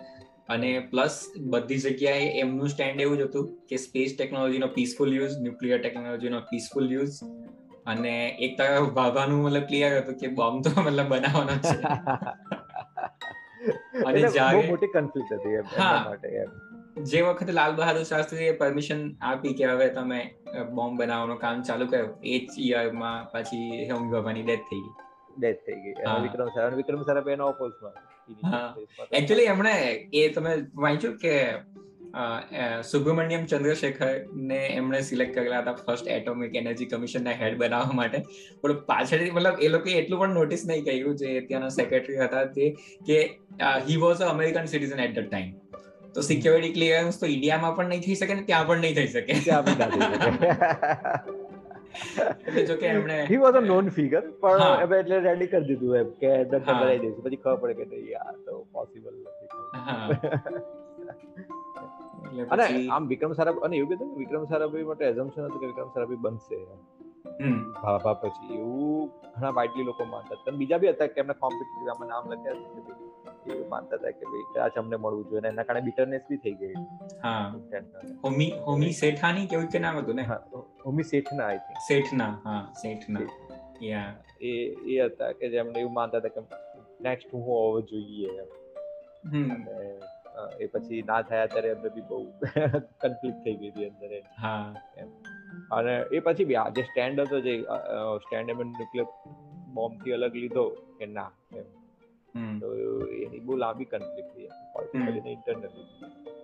અને પ્લસ બધી જગ્યાએ એમનું સ્ટેન્ડ એવું જ હતું કે સ્પેસ ટેકનોલોજીનો પીસફુલ યુઝ ન્યુક્લિયર ટેકનોલોજીનો પીસફુલ યુઝ અને એક તરફ ભાભાનું મતલબ ક્લિયર હતું કે બોમ્બ તો મતલબ બનાવવાનો છે. અને જ્યારે મોટી કન્ફ્લિક્ટ હતી એમ માટે એમ. જે વખતે લાલ બહાદુર શાસ્ત્રીએ પરમિશન આપી કે હવે તમે બોમ્બ બનાવવાનું કામ ચાલુ કર્યું એ જ યરમાં પછી હોમી બાબાની ડેથ થઈ ગઈ. ડેથ થઈ ગઈ. વિક્રમ સર વિક્રમ સર એના ઓપોઝમાં એકચ્યુઅલી એમણે એ તમે વાંચ્યું કે સુબ્રમણ્યમ ચંદ્રશેખર ને એમણે સિલેક્ટ કરેલા હતા ફર્સ્ટ એટોમિક એનર્જી કમિશન ના હેડ બનાવવા માટે. પણ પાછળથી મતલબ એ લોકોએ એટલું પણ નોટિસ નહીં કર્યું જે ત્યાંના સેક્રેટરી હતા તે કે he was a American citizen at the time તો સિક્યોરિટી ક્લિયરન્સ તો ઇન્ડિયામાં પણ નહીં થઈ શકે ને ત્યાં પણ નહીં થઈ શકે. જો કે એમણે he was a known figure પણ હવે એટલે રેડી કરી દીધું એમ કે દઈશું. પછી ખબર પડે કે નહીં આ તો પોસિબલ નથી. અને આમ વિક્રમ સારાભાઈ અને એવું કીધું વિક્રમ સારાભાઈ માટે એઝમ્પશન હતું કે વિક્રમ સારાભાઈ બનશે ભાભા પછી એવું ઘણા વાઇડલી લોકો માનતા હતા. બીજા બી હતા કે એમને કોમ્પિટિટિવ આમાં નામ લખ્યા એ માનતા હતા કે ભાઈ કદાચ અમને મળવું જોઈએ એના કારણે બિટરનેસ બી થઈ ગઈ. હા. હોમી હોમી શેઠાની કેવું કે નામ હતું ને? હોમી શેઠના આઈ થિંક શેઠના હા શેઠના. યા એ એ હતા કે જેમને એવું માનતા હતા કે નેક્સ્ટ હું હોવો જોઈએ એ પછી ના થયા ત્યારે એમને બી બહુ કન્ફ્લિક્ટ થઈ ગઈ હતી અંદર હા. અને એ પછી બી આ જે સ્ટેન્ડ હતો જે સ્ટેન્ડ એમ ન્યુક્લિયર બોમ્બથી અલગ લીધો કે ના એમ. તો એની બહુ લાંબી કન્ફ્લિક્ટ થઈ. પોલિટિકલી ને ઇન્ટરનલી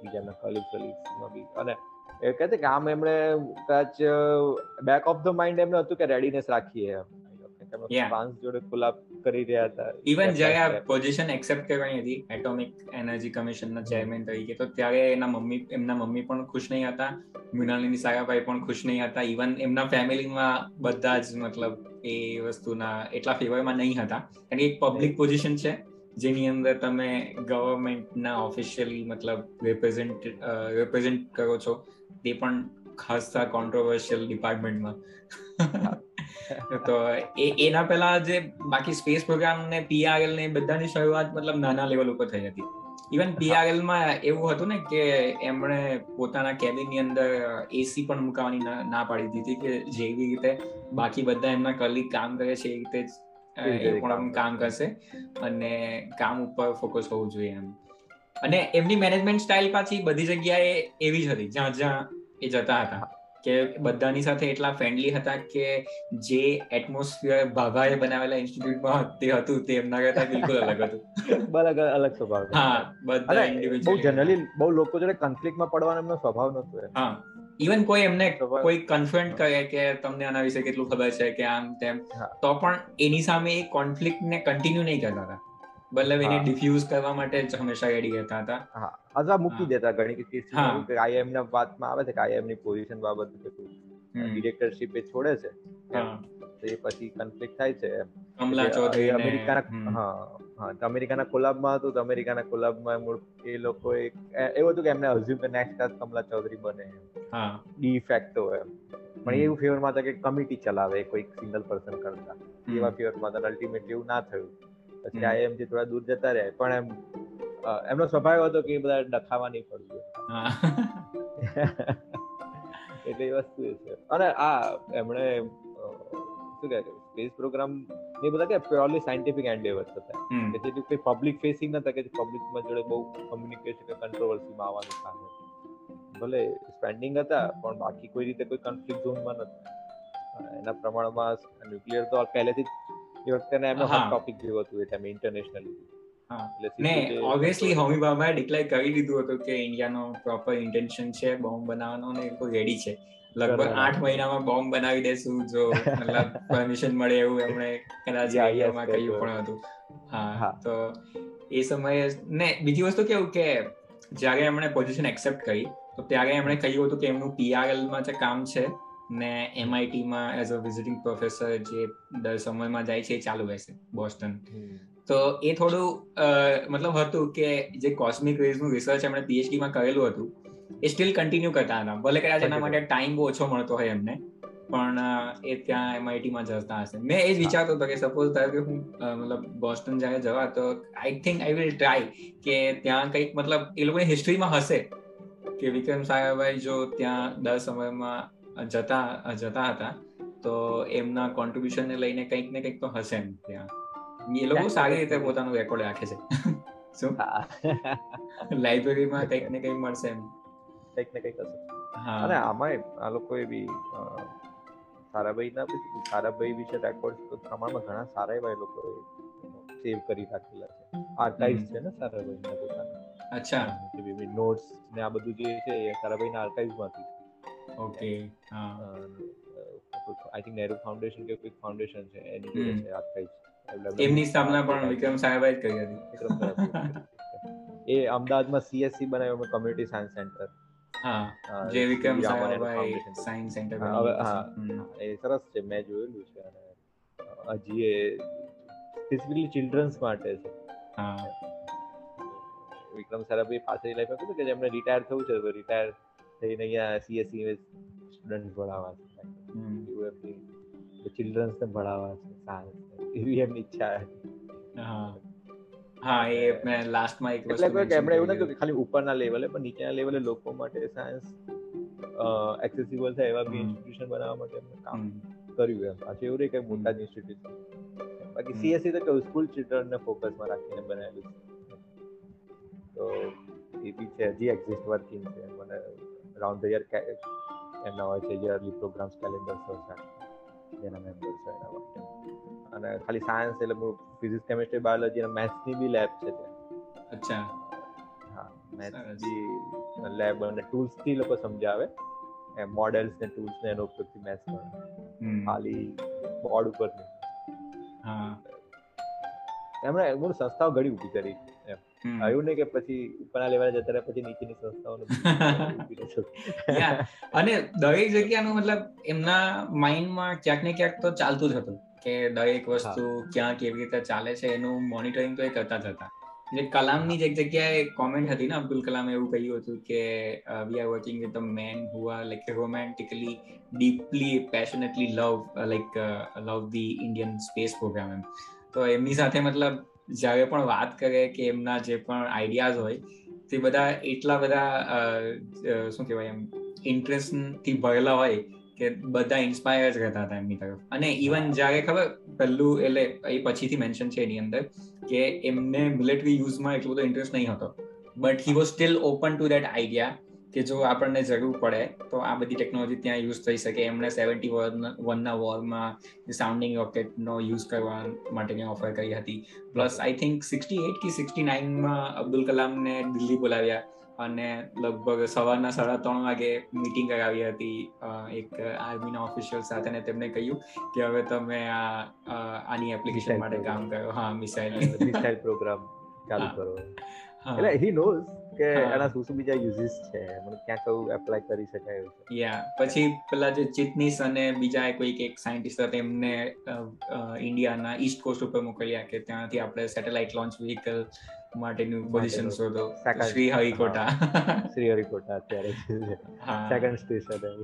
બીજાના કલીગ કલીગ્સમાં બી. અને એ કહે છે કે આમ એમણે કદાચ બેક ઓફ ધ માઇન્ડ એમને હતું કે રેડીનેસ રાખીએ ફ્રાન્સ જોડે કોલાબ કરી રહ્યા હતા. ઇવન જ્યારે આ પોઝિશન એક્સેપ્ટ કરવાની હતી એટોમિક એનર્જી કમિશનના ચેરમેન તરીકે તો ત્યારે એના મમ્મી એમના મમ્મી પણ ખુશ નહીં હતા મૃણાલિની સારાભાઈ પણ ખુશ નહીં હતા. ઇવન એમના ફેમિલીમાં બધા જ મતલબ એ વસ્તુના એટલા ફેવરમાં નહીં હતા. કારણ કે એક પબ્લિક પોઝિશન છે જેની અંદર તમે ગવર્મેન્ટના ઓફિશિયલી મતલબ રિપ્રેઝેન્ટ રિપ્રેઝેન્ટ કરો છો તે પણ ખાસા કોન્ટ્રોવર્શિયલ ડિપાર્ટમેન્ટમાં તો એ એના પહેલા જે બાકી સ્પેસ પ્રોગ્રામ ને પીઆરએલ ને બધાની શરૂઆત મતલબ નાના લેવલ ઉપર થઈ હતી. ઇવન પીઆરએલમાં એવું હતું ને કે એમણે પોતાના કેબિનની અંદર એસી પણ મુકાવાની ના પાડી દીધી કે જેવી રીતે બાકી બધા એમના કલીગ કામ કરે છે એ રીતે એ પણ કામ કરશે અને કામ ઉપર ફોકસ હોવું જોઈએ એમ. અને એમની મેનેજમેન્ટ સ્ટાઇલ પાછી બધી જગ્યાએ એવી જ હતી જ્યાં જ્યાં એ જતા હતા. કે બધાની સાથે એટલા ફ્રેન્ડલી હતા કે જે એટમોસ્ફિયર ભાભાએ બનાવેલા ઇન્સ્ટિટ્યૂટમાં તે હતું તે એમના કરતા બિલકુલ અલગ હતું. બરાબર અલગ સ્વભાવ હા બધા બહુ જનરલી બહુ લોકો જોડે કોન્ફ્લિક્ટમાં પડવાનો એમનો સ્વભાવ નતો હા ઇવન કોઈ એમને કોઈ કન્ફ્રન્ટ કરે કે તમને આના વિશે કેટલું ખબર છે કે આમ તેમ તો પણ એની સામે એ કોન્ફ્લિક્ટ ને કન્ટિન્યુ નહીં કરતા હતા. મતલબ એને ડિફ્યુઝ કરવા માટે જ હંમેશા એડી રહેતા હતા. હા. અથવા મૂકી દેતા ઘણી કે આઈએમ ના વાતમાં આવે છે કે આઈએમની પોઝિશન બાબત ડિરેક્ટરશિપ એ છોડે છે. તો એ પછી કન્ફ્લિક્ટ થાય છે કમલા ચૌધરી અમેરિકાના હા હા. અમેરિકાના કોલાબમાં હતું તો અમેરિકાના કોલાબમાં એ લોકો એવું હતું કે એમને અઝ્યુમ કે નેક્સ્ટ ક્લાસ કમલા ચૌધરી બને હા. ડી ફેક્ટો એમ. પણ એવું ફેવરમાં હતા કે કમિટી ચલાવે કોઈ સિંગલ પર્સન કરતા. એવા ફેવરમાં હતા અલ્ટિમેટલી એવું ના થયું. પછી આઈએમથી થોડા દૂર જતા રહ્યા. પણ એમ એમનો સ્વભાવ હતો કે બધા ડખાવા નહીં પડતું એટલે એ વસ્તુ છે. અને આ એમણે શું કહે સ્પેસ પ્રોગ્રામ એ બધા કે પ્યોરલી સાયન્ટિફિક એન્ડેવર્સ હતા. કે જેથી કોઈ પબ્લિક ફેસિંગ નતા કે પબ્લિકમાં જોડે બહુ કમ્યુનિકેશન કે કંટ્રોવર્સીમાં આવવાનું સામે ભલે સ્પેન્ડિંગ હતા પણ બાકી કોઈ રીતે કોઈ કન્ફ્લિક્ટ ઝોનમાં નતા. એના પ્રમાણમાં ન્યુક્લિયર તો પહેલેથી જ એ વખતે એમનો હોટ ટોપિક જેવો હતું એટલે ઇન્ટરનેશનલી ને ઓબ્વિયસલી હોમી બાબાએ ડિક્લેર કરી દીધું હતું કે ઇન્ડિયાનો પ્રોપર ઇન્ટેન્શન છે બોમ્બ બનાવવાનો ને એ રેડી છે. લગભગ આઠ મહિનામાં બોમ્બ બનાવી દેશું જો મતલબ પરમિશન મળે એવું એમણે કદાચ આઈડિયામાં કહ્યું પણ હતું. હા તો એ સમયે ને બીજી વસ્તુ કેવું કે જ્યારે એમણે પોઝિશન એક્સેપ્ટ કરી તો ત્યારે એમણે કહ્યું હતું કે એમનું પીઆરએલમાં જે કામ છે ને એમઆઈટીમાં એઝ અ વિઝિટિંગ પ્રોફેસર જે દર સમયમાં જાય છે એ ચાલુ રહેશે બોસ્ટન તો એ થોડું મતલબ હતું કે જે કોસ્મિક રેઝનું રિસર્ચ એમણે પીએચડીમાં કરેલું હતું એ સ્ટીલ કન્ટિન્યુ કરતા હતા. ભલે કદાચ એના માટે ટાઈમ બહુ ઓછો મળતો હોય એમને પણ એ ત્યાં એમઆઈટીમાં જતા હશે. મેં એ જ વિચારતો હતો કે સપોઝ ધારો કે હું મતલબ બોસ્ટન જ્યારે જવા તો I think I will try કે ત્યાં કંઈક મતલબ એ લોકોની હિસ્ટ્રીમાં હશે કે વિક્રમ સારાભાઈ જો ત્યાં દર સમયમાં જતા જતા હતા તો એમના કોન્ટ્રીબ્યુશન ને લઈને કંઈક ને કંઈક તો હશે એમ ત્યાં. એ લોકો સારી રીતે પોતાનું રેકોર્ડ રાખે છે. શું? લાઇબ્રેરીમાં કંઈક ને કંઈક મળશે એમ. કંઈક ને કંઈક હશે. અને આમાં આ લોકોએ બી સારાભાઈ ના સારાભાઈ વિશે રેકોર્ડ તો પ્રમાણમાં ઘણા સારા એવા લોકો સેવ કરી રાખેલા છે. આર્કાઇવ્સ છે ને સારાભાઈ ના પોતાના. અચ્છા. નોટ્સ ને આ બધું જે છે એ સારાભાઈ ના આર્કાઇવ્સમાંથી ઓકે હા. આઈ થિંક નેહરુ ફાઉન્ડેશન કે કોઈ ફાઉન્ડેશન છે એની જોડે છે આર્કાઇવ્સ એમની સ્થાપના પણ વિક્રમ સાહેબાઈ જ કરી હતી. એ અમદાવાદમાં સીએસસી બનાવ્યો મેં કમ્યુનિટી સાયન્સ સેન્ટર હા જે વિક્રમ સારાભાઈ સાયન્સ સેન્ટર હા એ સરસ છે મેં જોયેલું છે અને હજી એ સ્પેસિફિકલી ચિલ્ડ્રન્સ માટે છે. હા. વિક્રમ સારાભાઈ પાસે લાઈફ હતું કે જેમને રિટાયર થવું છે રિટાયર થઈને અહીંયા સીએસસી સ્ટુડન્ટ ભણાવવા છે. યુએફની ચિલ્ડ્રન્સ ને ભણાવવા છે સાયન્સ એવી એમની ઈચ્છા હા. હા એ મેં લાસ્ટમાં એક એટલે કે એમણે એવું નથી કે ખાલી ઉપરના લેવલે પણ નીચેના લેવલે લોકો માટે સાયન્સ એક્સેસિબલ થાય એવા બી ઇન્સ્ટિટ્યુશન બનાવવા માટે એમણે કામ કર્યું એમ. પાછું એવું રહી કે મોટા જ ઇન્સ્ટિટ્યુશન બાકી સીએસસી તો કેવું સ્કૂલ ચિલ્ડ્રનને ફોકસમાં રાખીને બનાવેલું છે. તો એ બી છે હજી એક્ઝિસ્ટ વર્કિંગ છે. મને રાઉન્ડ ધ યર એમના હોય છે યરલી પ્રોગ્રામ્સ કેલેન્ડર્સ હોય છે જેના મેમ્બર્સ છે એના માટે અને ખાલી સાયન્સ એટલે ફિઝિક્સ કેમિસ્ટ્રી બાયોલોજી અને મેથ્સની બી લેબ છે ત્યાં અચ્છા હા મેથ્સ બી લેબ અને ટૂલ્સથી લોકો સમજાવે એમ મોડેલ્સ ને ટૂલ્સ ને એનો ઉપયોગથી મેથ્સ પણ ખાલી બોર્ડ ઉપર નહીં હા એમણે મૂળ સંસ્થાઓ ઘણી ઊભી કરી આવ્યું નહીં કે પછી ઉપરના લેવલે જતા રહ્યા પછી નીચેની સંસ્થાઓને અને દરેક જગ્યાનું મતલબ એમના માઇન્ડમાં ક્યાંક ને ક્યાંક તો ચાલતું જ હતું કે દરેક વસ્તુ ક્યાં કેવી રીતે ચાલે છે એનું મોનિટરિંગ તો એ કરતા જ હતા એટલે કલામની જ એક જગ્યાએ કોમેન્ટ હતી ને અબ્દુલ કલામે એવું કહ્યું હતું કે we are working with a man who are like romantically deeply passionately love like love the Indian space program એમ તો એમની સાથે મતલબ જ્યારે પણ વાત કરે કે એમના જે પણ આઈડિયાઝ હોય તે બધા એટલા બધા શું કહેવાય એમ ઇન્ટરેસ્ટથી ભરેલા હોય કે બધા ઇન્સ્પાયર જ રહેતા હતા એમની તરફ. અને ઇવન જ્યારે ખબર પહેલું એટલે એ પછીથી મેન્શન છે એની અંદર કે એમને મિલિટરી યુઝમાં એટલો બધો ઇન્ટરેસ્ટ નહીં હતો. But he was still open to that idea કે જો આપણને જરૂર પડે તો આ બધી ટેકનોલોજી ત્યાં યુઝ થઈ શકે. એમણે સેવન્ટી વનના વોરમાં સાઉન્ડિંગ રોકેટનો યુઝ કરવા માટેની ઓફર કરી હતી. Plus I think sixty eight કે સિક્સટી નાઇનમાં અબ્દુલ કલામને દિલ્હી બોલાવ્યા અને લગભગ સવારના સાડા ત્રણ વાગે મીટિંગ કરાવી હતી એક આર્મીના ઓફિશિયલ સાથે ને તેમને કહ્યું કે હવે તમે આ આની એપ્લિકેશન માટે કામ કરો. હા મિસાઇલ મિસાઇલ પ્રોગ્રામ ચાલુ કરો. એટલે હી નોઝ કે એના શું શું બીજા યુઝિસ છે? મને ક્યાં કયું એપ્લાય કરી શકાય છે? યા પછી પેલા જે ચિટનીસ અને બીજા કોઈક એક સાયન્ટિસ્ટ હતા એમને ઇન્ડિયાના ઈસ્ટ કોસ્ટ ઉપર મોકલ્યા કે ત્યાંથી આપણે સેટેલાઇટ લોન્ચ વ્હીકલ માટેનું પોઝિશન શોધો. શ્રી હરિકોટા. શ્રી હરિકોટા અત્યારે સેકન્ડ સ્ટેશન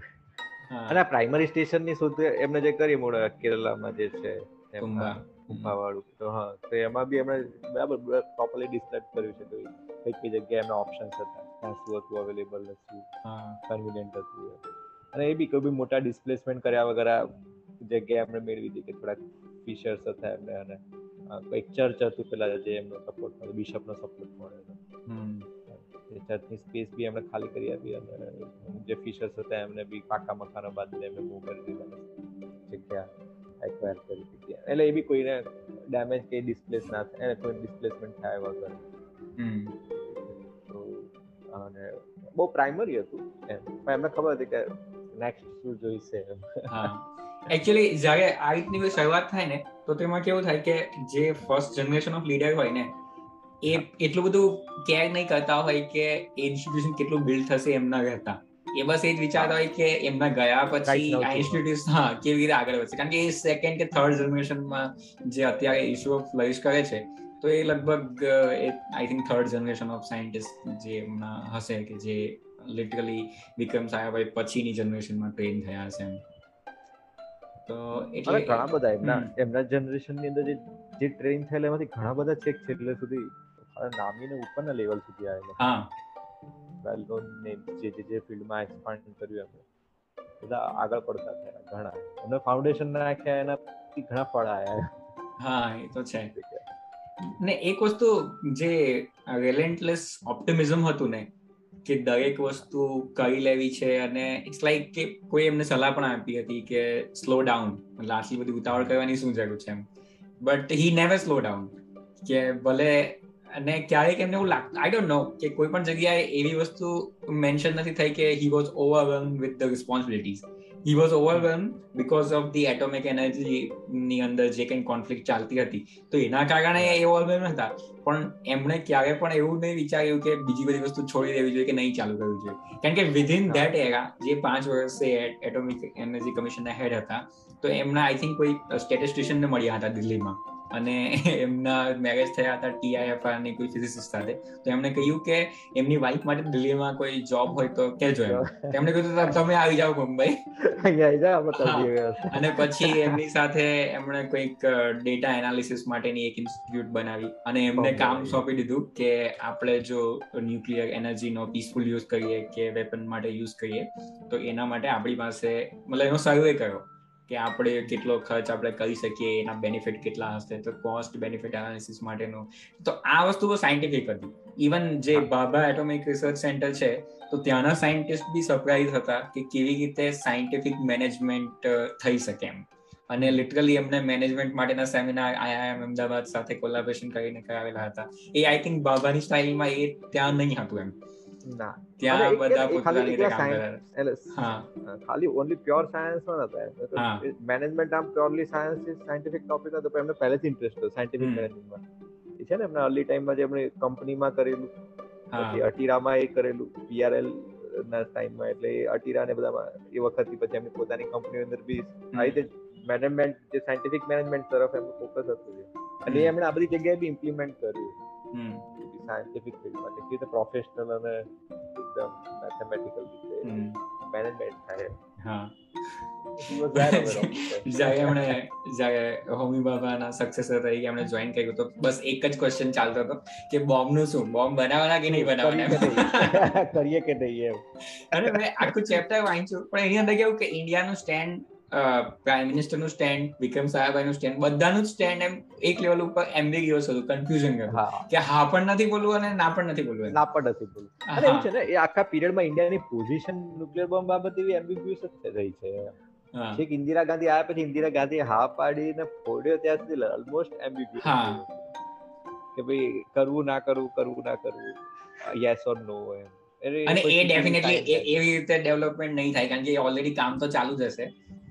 અને પ્રાઇમરી સ્ટેશનની શોધ એમને જે કરી મૂળ કેરલામાં જે છે વાળું તો હા તો એમાં બી એમણે બરાબર પ્રોપરલી ડિસ્ક્રાઇબ કર્યું છે. કે કઈ કઈ જગ્યાએ એમના ઓપ્શન્સ હતા. ત્યાં શું હતું અવેલેબલ હતું કન્વિનિયન્ટ હતું અને એ બી કોઈ બી મોટા ડિસ્પ્લેસમેન્ટ કર્યા વગર જગ્યાએ એમણે મેળવી હતી કે થોડાક ફિશર્સ હતા એમને અને એક ચર્ચ હતું પેલા જે એમનો સપોર્ટ મળ્યો બિશપનો સપોર્ટ મળ્યો એ ચર્ચની સ્પેસ બી એમણે ખાલી કરી આપી અને જે ફિશર્સ હતા એમને બી પાકા મકાનો બાંધીને એમને મૂવ કરી દીધા જગ્યા એક્વાયર કરી દીધી. એટલે એ બી કોઈને ડેમેજ કે ડિસ્પ્લેસ ના થાય એને કોઈ ડિસ્પ્લેસમેન્ટ થાય વગર. અને બહુ પ્રાઇમરી હતું એમ. પણ એમને ખબર હતી કે નેક્સ્ટ શું જોઈશે એકચ્યુઅલી જ્યારે આ રીતની કોઈ શરૂઆત થાય ને તો તેમાં કેવું થાય કે જે ફર્સ્ટ જનરેશન ઓફ લીડર હોય ને એ એટલું બધું કેર નહીં કરતા હોય કે ઇન્સ્ટિટ્યુશન કેટલું બિલ્ડ થશે એમના રહેતા. એ બસ એ જ વિચારતા હોય કે એમના ગયા પછી આ ઇન્સ્ટિટ્યુટ હા કેવી રીતે આગળ વધશે. કારણ કે એ સેકન્ડ કે થર્ડ જનરેશનમાં જે અત્યારે ઇસ્યુ ફ્લરિશ કરે છે તો એ લગભગ I think third generation of scientist જે એમના હશે કે જે લિટરલી વિક્રમ સાયાભાઈ પછીની જનરેશનમાં ટ્રેન થયા હશે એમ. તો એટલે ઘણા બધા એમના એમના જનરેશનની અંદર જે જે ટ્રેન થયેલા એમાંથી ઘણા બધા ચેક છેલ્લે સુધી નામી ને ઉપરના લેવલ સુધી આવેલા. હા. વેલ નોન નેમ જે જે ફિલ્ડમાં એક્સપાન્ડ કર્યું એમણે બધા આગળ પડતા થયા ઘણા. એમને ફાઉન્ડેશન નાખ્યા એના ઘણા ફળ આવ્યા હા એ તો છે. ને એક વસ્તુ જે રેલેન્ટલેસ ઓપ્ટિમિઝમ હતું ને, કે દરેક વસ્તુ કરી લેવી છે અને ઇટ્સ લાઈક કે કોઈ એમને સલાહ પણ આપી હતી કે સ્લો ડાઉન એટલે આટલી બધી ઉતાવળ કરવાની શું જરૂર છે એમ. But he never slow down કે ભલે અને ક્યારેક એમને એવું લાગતું આઈ ડોન્ટ નો કે કોઈ પણ જગ્યાએ એવી વસ્તુ મેન્શન નથી થઈ કે he was overwhelm with the responsibilities he was overwhelm because of the atomic energy ની અંદર જે કંઈ કોન્ફ્લિક્ટ ચાલતી હતી. તો એના કારણે એ ઓવરવેલ્મ હતા. પણ એમણે ક્યારે પણ એવું નહીં વિચાર્યું કે બીજી બધી વસ્તુ છોડી દેવી જોઈએ કે નહીં ચાલુ કરવી જોઈએ. કારણ કે વિધિન ધેટ એરા જે પાંચ વર્ષે એટોમિક એનર્જી કમિશનના હેડ હતા તો એમના આઈ થિંક કોઈ સ્ટેટિસ્ટિશિયનને મળ્યા હતા દિલ્હીમાં. અને એમના મેરેજ થયા હતા ટીઆઈએફઆરની કોઈ ફિઝિસિસ્ટ સાથે તો એમણે કહ્યું કે એમની વાઈફ માટે દિલ્હીમાં કોઈ જોબ હોય તો કેજો એમ. એમણે કહ્યું તમે આવી જાઓ મુંબઈ. અને પછી એમની સાથે એમણે કોઈક ડેટા એનાલિસિસ માટેની એક ઇન્સ્ટિટ્યૂટ બનાવી અને એમને કામ સોંપી દીધું કે આપણે જો ન્યુક્લિયર એનર્જીનો પીસફુલ યુઝ કરીએ કે વેપન માટે યુઝ કરીએ તો એના માટે આપણી પાસે મતલબ એનો સર્વે કર્યો. કે આપણે કેટલો ખર્ચ આપણે કરી શકીએ એના બેનિફિટ કેટલા હશે તો કોસ્ટ બેનિફિટ એનાલિસિસ માટેનું. તો આ વસ્તુ બહુ સાયન્ટિફિક હતી. ઇવન જે બાબા એટોમિક રિસર્ચ સેન્ટર છે તો ત્યાંના સાયન્ટિસ્ટ બી સરપ્રાઇઝ હતા કે કેવી રીતે સાયન્ટિફિક મેનેજમેન્ટ થઈ શકે એમ. અને લિટરલી એમને મેનેજમેન્ટ માટેના સેમિનાર આઈઆઈએમ અમદાવાદ સાથે કોલાબોરેશન કરીને કરાવેલા હતા. એ આઈ થિંક બાબાની સ્ટાઇલમાં એ ત્યાં નહીં હતું એમ. ના. ત્યાં બધા પોતાની રીતે કામ કરે. ખાલી ઓનલી પ્યોર સાયન્સમાં હતા મેનેજમેન્ટ આમ પ્યોરલી સાયન્સ સાયન્ટિફિક ટોપિક હતો પણ એમને પહેલેથી ઇન્ટરેસ્ટ હતો સાયન્ટિફિક મેનેજમેન્ટમાં છે ને એમને અર્લી ટાઈમમાં જે એમણે કંપનીમાં કરેલું પછી અટીરામાં એ કરેલું પીઆરએલ ના ટાઈમમાં એટલે અટીરા ને બધામાં એ વખતથી પછી એમની પોતાની કંપની અંદર બી આ રીતે મેનેજમેન્ટ જે સાયન્ટિફિક મેનેજમેન્ટ તરફ એમનું ફોકસ હતું. અને એમણે આ બધી જગ્યાએ બી ઇમ્પ્લિમેન્ટ કર્યું. સાયન્ટિફિક ફિલ્ડમાં કેવી રીતે પ્રોફેશનલ અને એકદમ મેથેમેટિકલ રીતે મેનેજમેન્ટ થાય. હોમી બાબાના સક્સેસર તરીકે એમણે જોઈન કર્યું તો બસ એક જ ક્વેશ્ચન ચાલતો હતો કે બોમ્બનું શું? બોમ્બ બનાવવાના કે નહીં બનાવવાના? કરીએ કે નહીં એમ. અને મેં આખું ચેપ્ટર વાંચ્યું પણ એની અંદર કેવું કે ઇન્ડિયાનું સ્ટેન્ડ પ્રાઇમ મિનિસ્ટરનું સ્ટેન્ડ વિક્રમ સારાભાઈ નું સ્ટેન્ડ બધાનું જ સ્ટેન્ડ એમ એક લેવલ ઉપર એમ્બિગ્યુઅસ હતું કન્ફ્યુઝન કે હા પણ નથી બોલવું અને ના પણ નથી બોલવું ના પણ નથી બોલવું. અને એવું છે ને એ આખા પીરિયડમાં ઇન્ડિયાની પોઝિશન ન્યુક્લિયર બોમ્બ બાબત એવી એમ્બિગ્યુઅસ જ રહી છે. છેક ઇન્દિરા ગાંધી આવ્યા પછી ઇન્દિરા ગાંધી હા પાડીને ફોડ્યો ત્યાં સુધી ઓલમોસ્ટ એમ્બિગ્યુઅસ કે ભાઈ કરવું ના કરવું કરવું ના કરવું યસ ઓર નો એમ. અને એ ડેફિનેટલી એવી રીતે ડેવલપમેન્ટ નહીં થાય કારણ કે ઓલરેડી કામ તો ચાલુ જ હશે.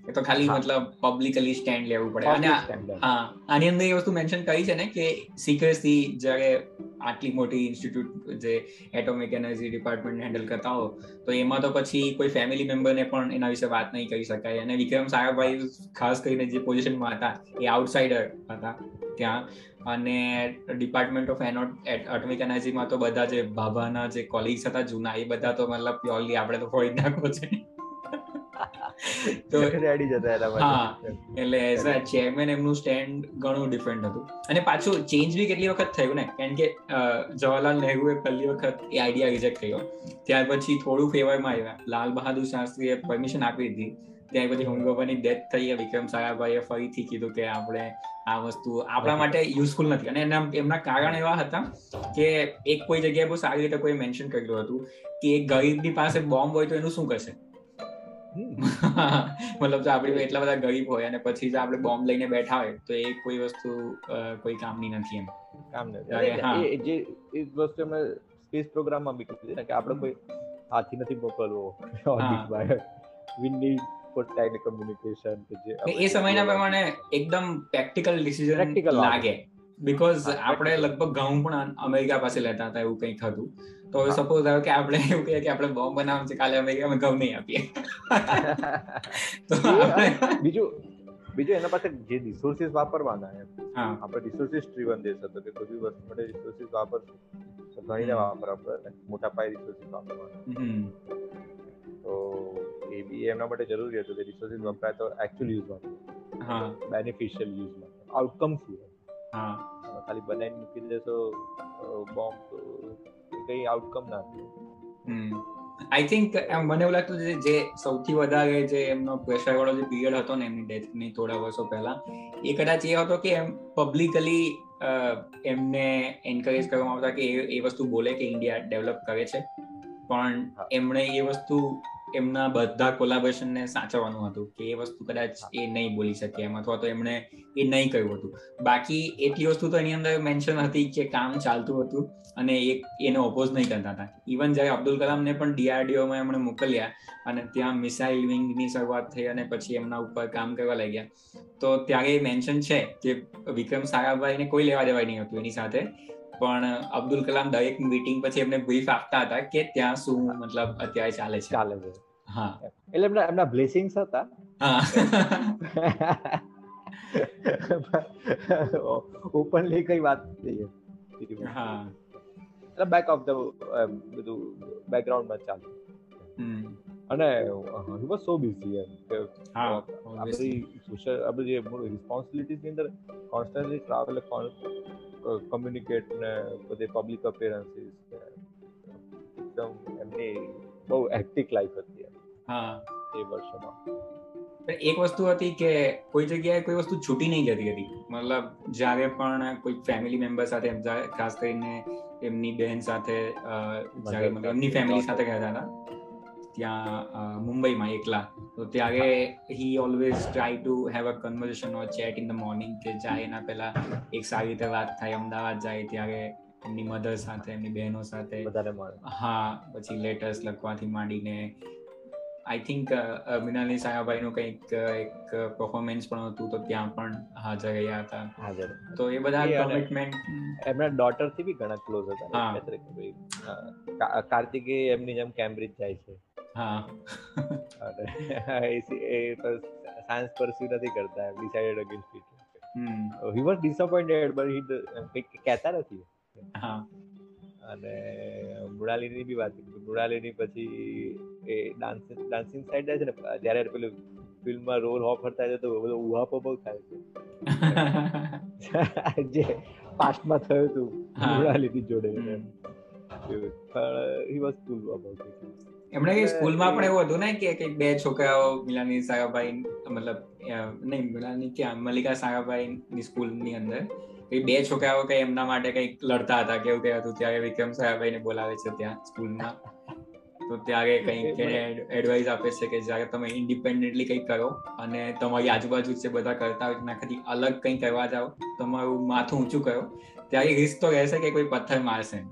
એ તો ખાલી મતલબ પબ્લિકલી સ્ટેન્ડ લેવું પડે. અને હા આની અંદર એ વસ્તુ મેન્શન કરી છે ને કે સિક્રેસી જ્યારે આટલી મોટી ઇન્સ્ટિટ્યૂટ જે એટોમિક એનર્જી ડિપાર્ટમેન્ટ હેન્ડલ કરતા હો તો એમાં તો પછી કોઈ ફેમિલી મેમ્બરને પણ એના વિશે વાત નહીં કરી શકાય. અને વિક્રમ સારાભાઈ ખાસ કરીને જે પોઝિશનમાં હતા એ આઉટસાઇડર હતા ત્યાં. અને ડિપાર્ટમેન્ટ ઓફ એટોમિક એનર્જીમાં તો બધા જે ભાભાના જે કોલિગ્સ હતા જૂના એ બધા તો મતલબ પ્યોરલી આપણે તો ફોડી નાખો છે. તો અડી જતા એના માટે. એટલે એઝ અ ચેરમેન એમનું સ્ટેન્ડ ઘણું ડિફરન્ટ હતું. અને પાછું ચેન્જ બી કેટલી વખત થયું ને? કારણ કે જવાહરલાલ નહેરુએ પહેલી વખત એ આઈડિયા રિજેક્ટ કર્યો. ત્યાર પછી થોડું ફેવરમાં આવ્યા. લાલ બહાદુર શાસ્ત્રીએ પરમિશન આપી દીધી. ત્યાર પછી હોમી બાબાની ડેથ થઈ વિક્રમ સારાભાઈએ ફરીથી કીધું કે આપણે આ વસ્તુ આપણા માટે યુઝફુલ નથી. અને એના એમના કારણ એવા હતા કે એક કોઈ જગ્યાએ બહુ સારી રીતે કોઈ મેન્શન કર્યું હતું કે ગરીબની પાસે બોમ્બ હોય તો એનું શું કરશે? મતલબ જો આપણે એટલા બધા ગરીબ હોય અને પછી જો આપણે બોમ્બ લઈને બેઠા હોય તો એ કોઈ વસ્તુ કોઈ કામની નથી એમ. કામ નથી. જે એ વસ્તુ અમે સ્પેસ પ્રોગ્રામમાં બી કીધું કે આપણે કોઈ હાથી નથી મોકલવો. We need for time communication કે જે એ સમયના પ્રમાણે એકદમ પ્રેક્ટિકલ ડિસિઝન લાગે. બીકોઝ આપણે લગભગ ઘઉં પણ અમેરિકા પાસે લેતા હતા એવું કંઈક હતું તો હવે સપોઝ આવે કે આપણે એવું કહીએ કે આપણે બોમ્બ બનાવવાનું છે કાલે અમે ઘઉં નહીં આપીએ. તો બીજું બીજું એના પાસે જે રિસોર્સિસ વાપરવાના એમ આપણે રિસોર્સિસ ડ્રીવન દેશ હતો કે કોઈ વસ્તુ માટે રિસોર્સિસ વાપર ઘણીને વાપર આપણે મોટા પાયે રિસોર્સિસ વાપરવાના. તો એ બી એમના માટે જરૂરી હતું કે રિસોર્સિસ વપરાય તો એકચ્યુઅલ યુઝ માટે હા. બેનિફિશિયલ યુઝ માટે આઉટકમ શું હા. ખાલી બનાવીને મૂકી દેશો બોમ્બ તો કઈ આઉટકમ ના આઈ થિંક મને એવું લાગતું છે જે સૌથી વધારે જે એમનો પ્રેશર વાળો જે પીરિયડ હતો ને એમની ડેથની થોડા વર્ષો પહેલા એ કદાચ એ હતો કે એમ પબ્લિકલી એમને એન્કરેજ કરવામાં આવતા કે એ વસ્તુ બોલે કે ઇન્ડિયા ડેવલપ કરે છે. પણ એમણે એ વસ્તુ એમના બધા કોલાબોરેશન ને સાચવવાનું હતું કે એ વસ્તુ કદાચ એ નહીં બોલી શકે એમ અથવા તો એમણે એ નહીં કહ્યું હતું. બાકી એટલી વસ્તુ તો એની અંદર મેન્શન હતી કે કામ ચાલતું હતું અને એક એને ઓપોઝ નહીં કરતા હતા. ઇવન જ્યારે અબ્દુલ કલામને પણ ડીઆરડીઓમાં એમણે મોકલ્યા અને ત્યાં મિસાઇલ વિંગની શરૂઆત થઈ અને પછી એમના ઉપર કામ કરવા લાગ્યા, તો ત્યારે મેન્શન છે કે વિક્રમ સારાભાઈને કોઈ લેવા દેવાય નહીં હતું એની સાથે. પણ અબ્દુલ કલામ દરેક મીટિંગ પછી એમને બ્રીફ આપતા હતા કે ત્યાં શું મતલબ અત્યારે ચાલે છે. ચાલે છે. હા. એટલે એમના એમના બ્લેસિંગ્સ હતા. હા. ઓપનલી કઈ વાત નહીં હા. એટલે બેક ઓફ ધ બધું બેકગ્રાઉન્ડમાં ચાલે. અને હી વોઝ સો બિઝી એમ કે હા આ બધી સોશિયલ આ બધી રિસ્પોન્સિબિલિટીઝની અંદર કોન્સ્ટન્ટલી ટ્રાવેલ કમ્યુનિકેટ ને બધી પબ્લિક અપિયરન્સીસ એકદમ એમની બહુ હેક્ટિક લાઈફ હતી હા. એ વર્ષોમાં. એક વસ્તુ હતી કે કોઈ જગ્યાએ કોઈ વસ્તુ છૂટી નહીં જતી હતી. મતલબ જ્યારે પણ કોઈ ફેમિલી મેમ્બર સાથે ખાસ કરીને એમની બહેન સાથે જ્યારે મતલબ એમની ફેમિલી સાથે ગયા હતા ત્યાં મુંબઈમાં એકલા. તો ત્યારે he always try to have a conversation or chat in the morning કે જાય એના પહેલા એક સારી રીતે વાત થાય અમદાવાદ જાય ત્યારે એમની મધર સાથે એમની બહેનો સાથે. હા પછી લેટર્સ લખવાથી માંડીને. આઈ થિંક મિનાલી સાયાભાઈનું કંઈક એક પરફોર્મન્સ પણ હતું તો ત્યાં પણ હાજર રહ્યા હતા. હાજર. તો એ બધા કમિટમેન્ટ એમના ડોટરથી બી ઘણા ક્લોઝ હતા. કાર્તિકે એમની જેમ કેમ્બ્રિજ જાય છે. હા. અને એ સાયન્સ પરસ્યુ નથી કરતા એમ decided against it he was disappointed but he કહેતા નથી. હા. અને મૃણાલીની બી વાત કરી. મૃણાલીની પછી એ ડાન્સ ડાન્સિંગ સાઈડ જાય છે ને જ્યારે પેલું ફિલ્મમાં રોલ ઓફર થાય છે તો બધો ઉહાપો બહુ થાય છે. જે પાસ્ટમાં થયું હતું મૃણાલીની જોડે. પણ he was cool about it એમણે કે સ્કૂલમાં પણ એવું હતું ને કે કંઈક બે છોકરાઓ મિલાની સારાભાઈ મતલબ નહીં મિલાની ક્યાં મલ્લિકા સારાભાઈ ની સ્કૂલની અંદર બે છોકરાઓ કઈ એમના માટે કંઈક લડતા હતા કેવું કહેવાતું હતું? ત્યારે વિક્રમ સાગાભાઈ ને બોલાવે છે ત્યાં સ્કૂલમાં તો ત્યારે કંઈક એડવાઇસ આપે છે કે જ્યારે તમે ઇન્ડિપેન્ડન્ટલી કંઈક કરો અને તમારી આજુબાજુ જે બધા કરતા હોય એનાથી અલગ કંઈ કરવા જાઓ તમારું માથું ઊંચું કરો ત્યારે રિસ્ક તો રહેશે કે કોઈ પથ્થર મારશે.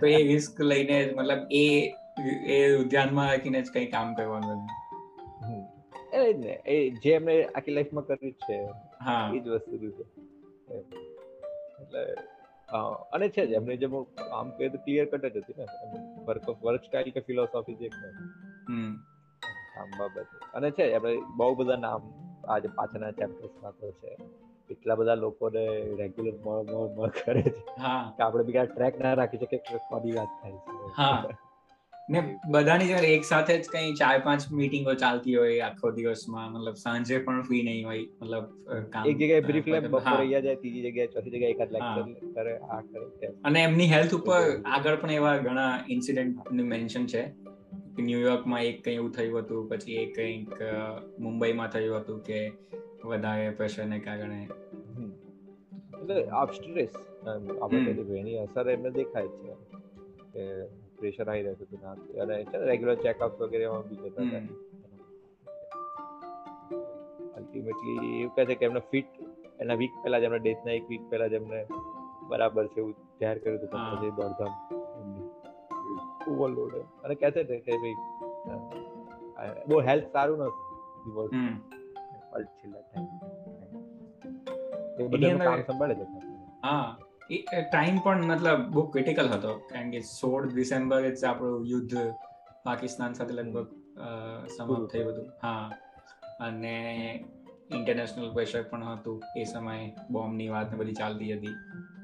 તો એ રિસ્ક લઈને મતલબ એ એ ધ્યાનમાં રાખીને જ કંઈ કામ કરવાનું એ એ જે એમણે આખી લાઈફમાં કર્યું છે હા. એ જ વસ્તુ છે. એટલે અને છે જ એમને જે આમ કહે તો ક્લિયર કટ જ હતી ને વર્ક ઓફ વર્ક સ્ટાઇલ કે ફિલોસોફી જે આમ બાબત. અને છે આપણે બહુ બધા નામ આજે પાછળના ચેપ્ટર્સમાં તો છે. એટલા બધા લોકોને રેગ્યુલર મળ મળ મળ કરે છે કે આપણે બીજા ટ્રેક ના રાખી છે કે કોની વાત થાય છે. હા. ને બધાની જ્યારે એક સાથે જ કઈ ચાર પાંચ મીટિંગો ચાલતી હોય આખો દિવસમાં મતલબ સાંજે પણ ફ્રી નહીં હોય મતલબ કામ. એક જગ્યાએ બ્રીફ લે બપોરે અહીંયા જાય ત્રીજી જગ્યાએ ચોથી જગ્યાએ એકાદ લેક્ચર કરે આ કરે અને એમની હેલ્થ ઉપર આગળ પણ એવા ઘણા ઇન્સિડન્ટનું મેન્શન છે. ન્યુયોર્કમાં એક કંઈ એવું થયું હતું પછી એક કંઈક મુંબઈમાં થયું હતું કે વધારે પ્રેશરને કારણે. એટલે આપ સ્ટ્રેસ આપણે એની અસર એમને દેખાય છે. કે પ્રેશર આવી રહ્યું હતું ના. અને છે રેગ્યુલર ચેકઅપ વગેરે એમાં બી જતા હતા અલ્ટિમેટલી એવું કહે છે કે એમને ફિટ એના વીક પહેલા જ એમને ડેથના એક વીક પહેલા જ એમને બરાબર છે એવું જાહેર કર્યું હતું પણ પછી દોડધામ. ઓવરલોડ અને કહે છે કે ભાઈ બહુ હેલ્થ સારું નથી છેલ્લા ટાઈમ એ બધા કામ સંભાળે છે હા. ટાઈમ પણ મતલબ બહુ ક્રિટિકલ હતો. કારણ કે સોળ ડિસેમ્બર જ આપણું યુદ્ધ પાકિસ્તાન સાથે લગભગ સમાપ્ત થયું હતું. હા. અને ઇન્ટરનેશનલ પ્રેશર પણ હતું. એ સમયે બોમ્બની વાત ને બધી ચાલતી હતી.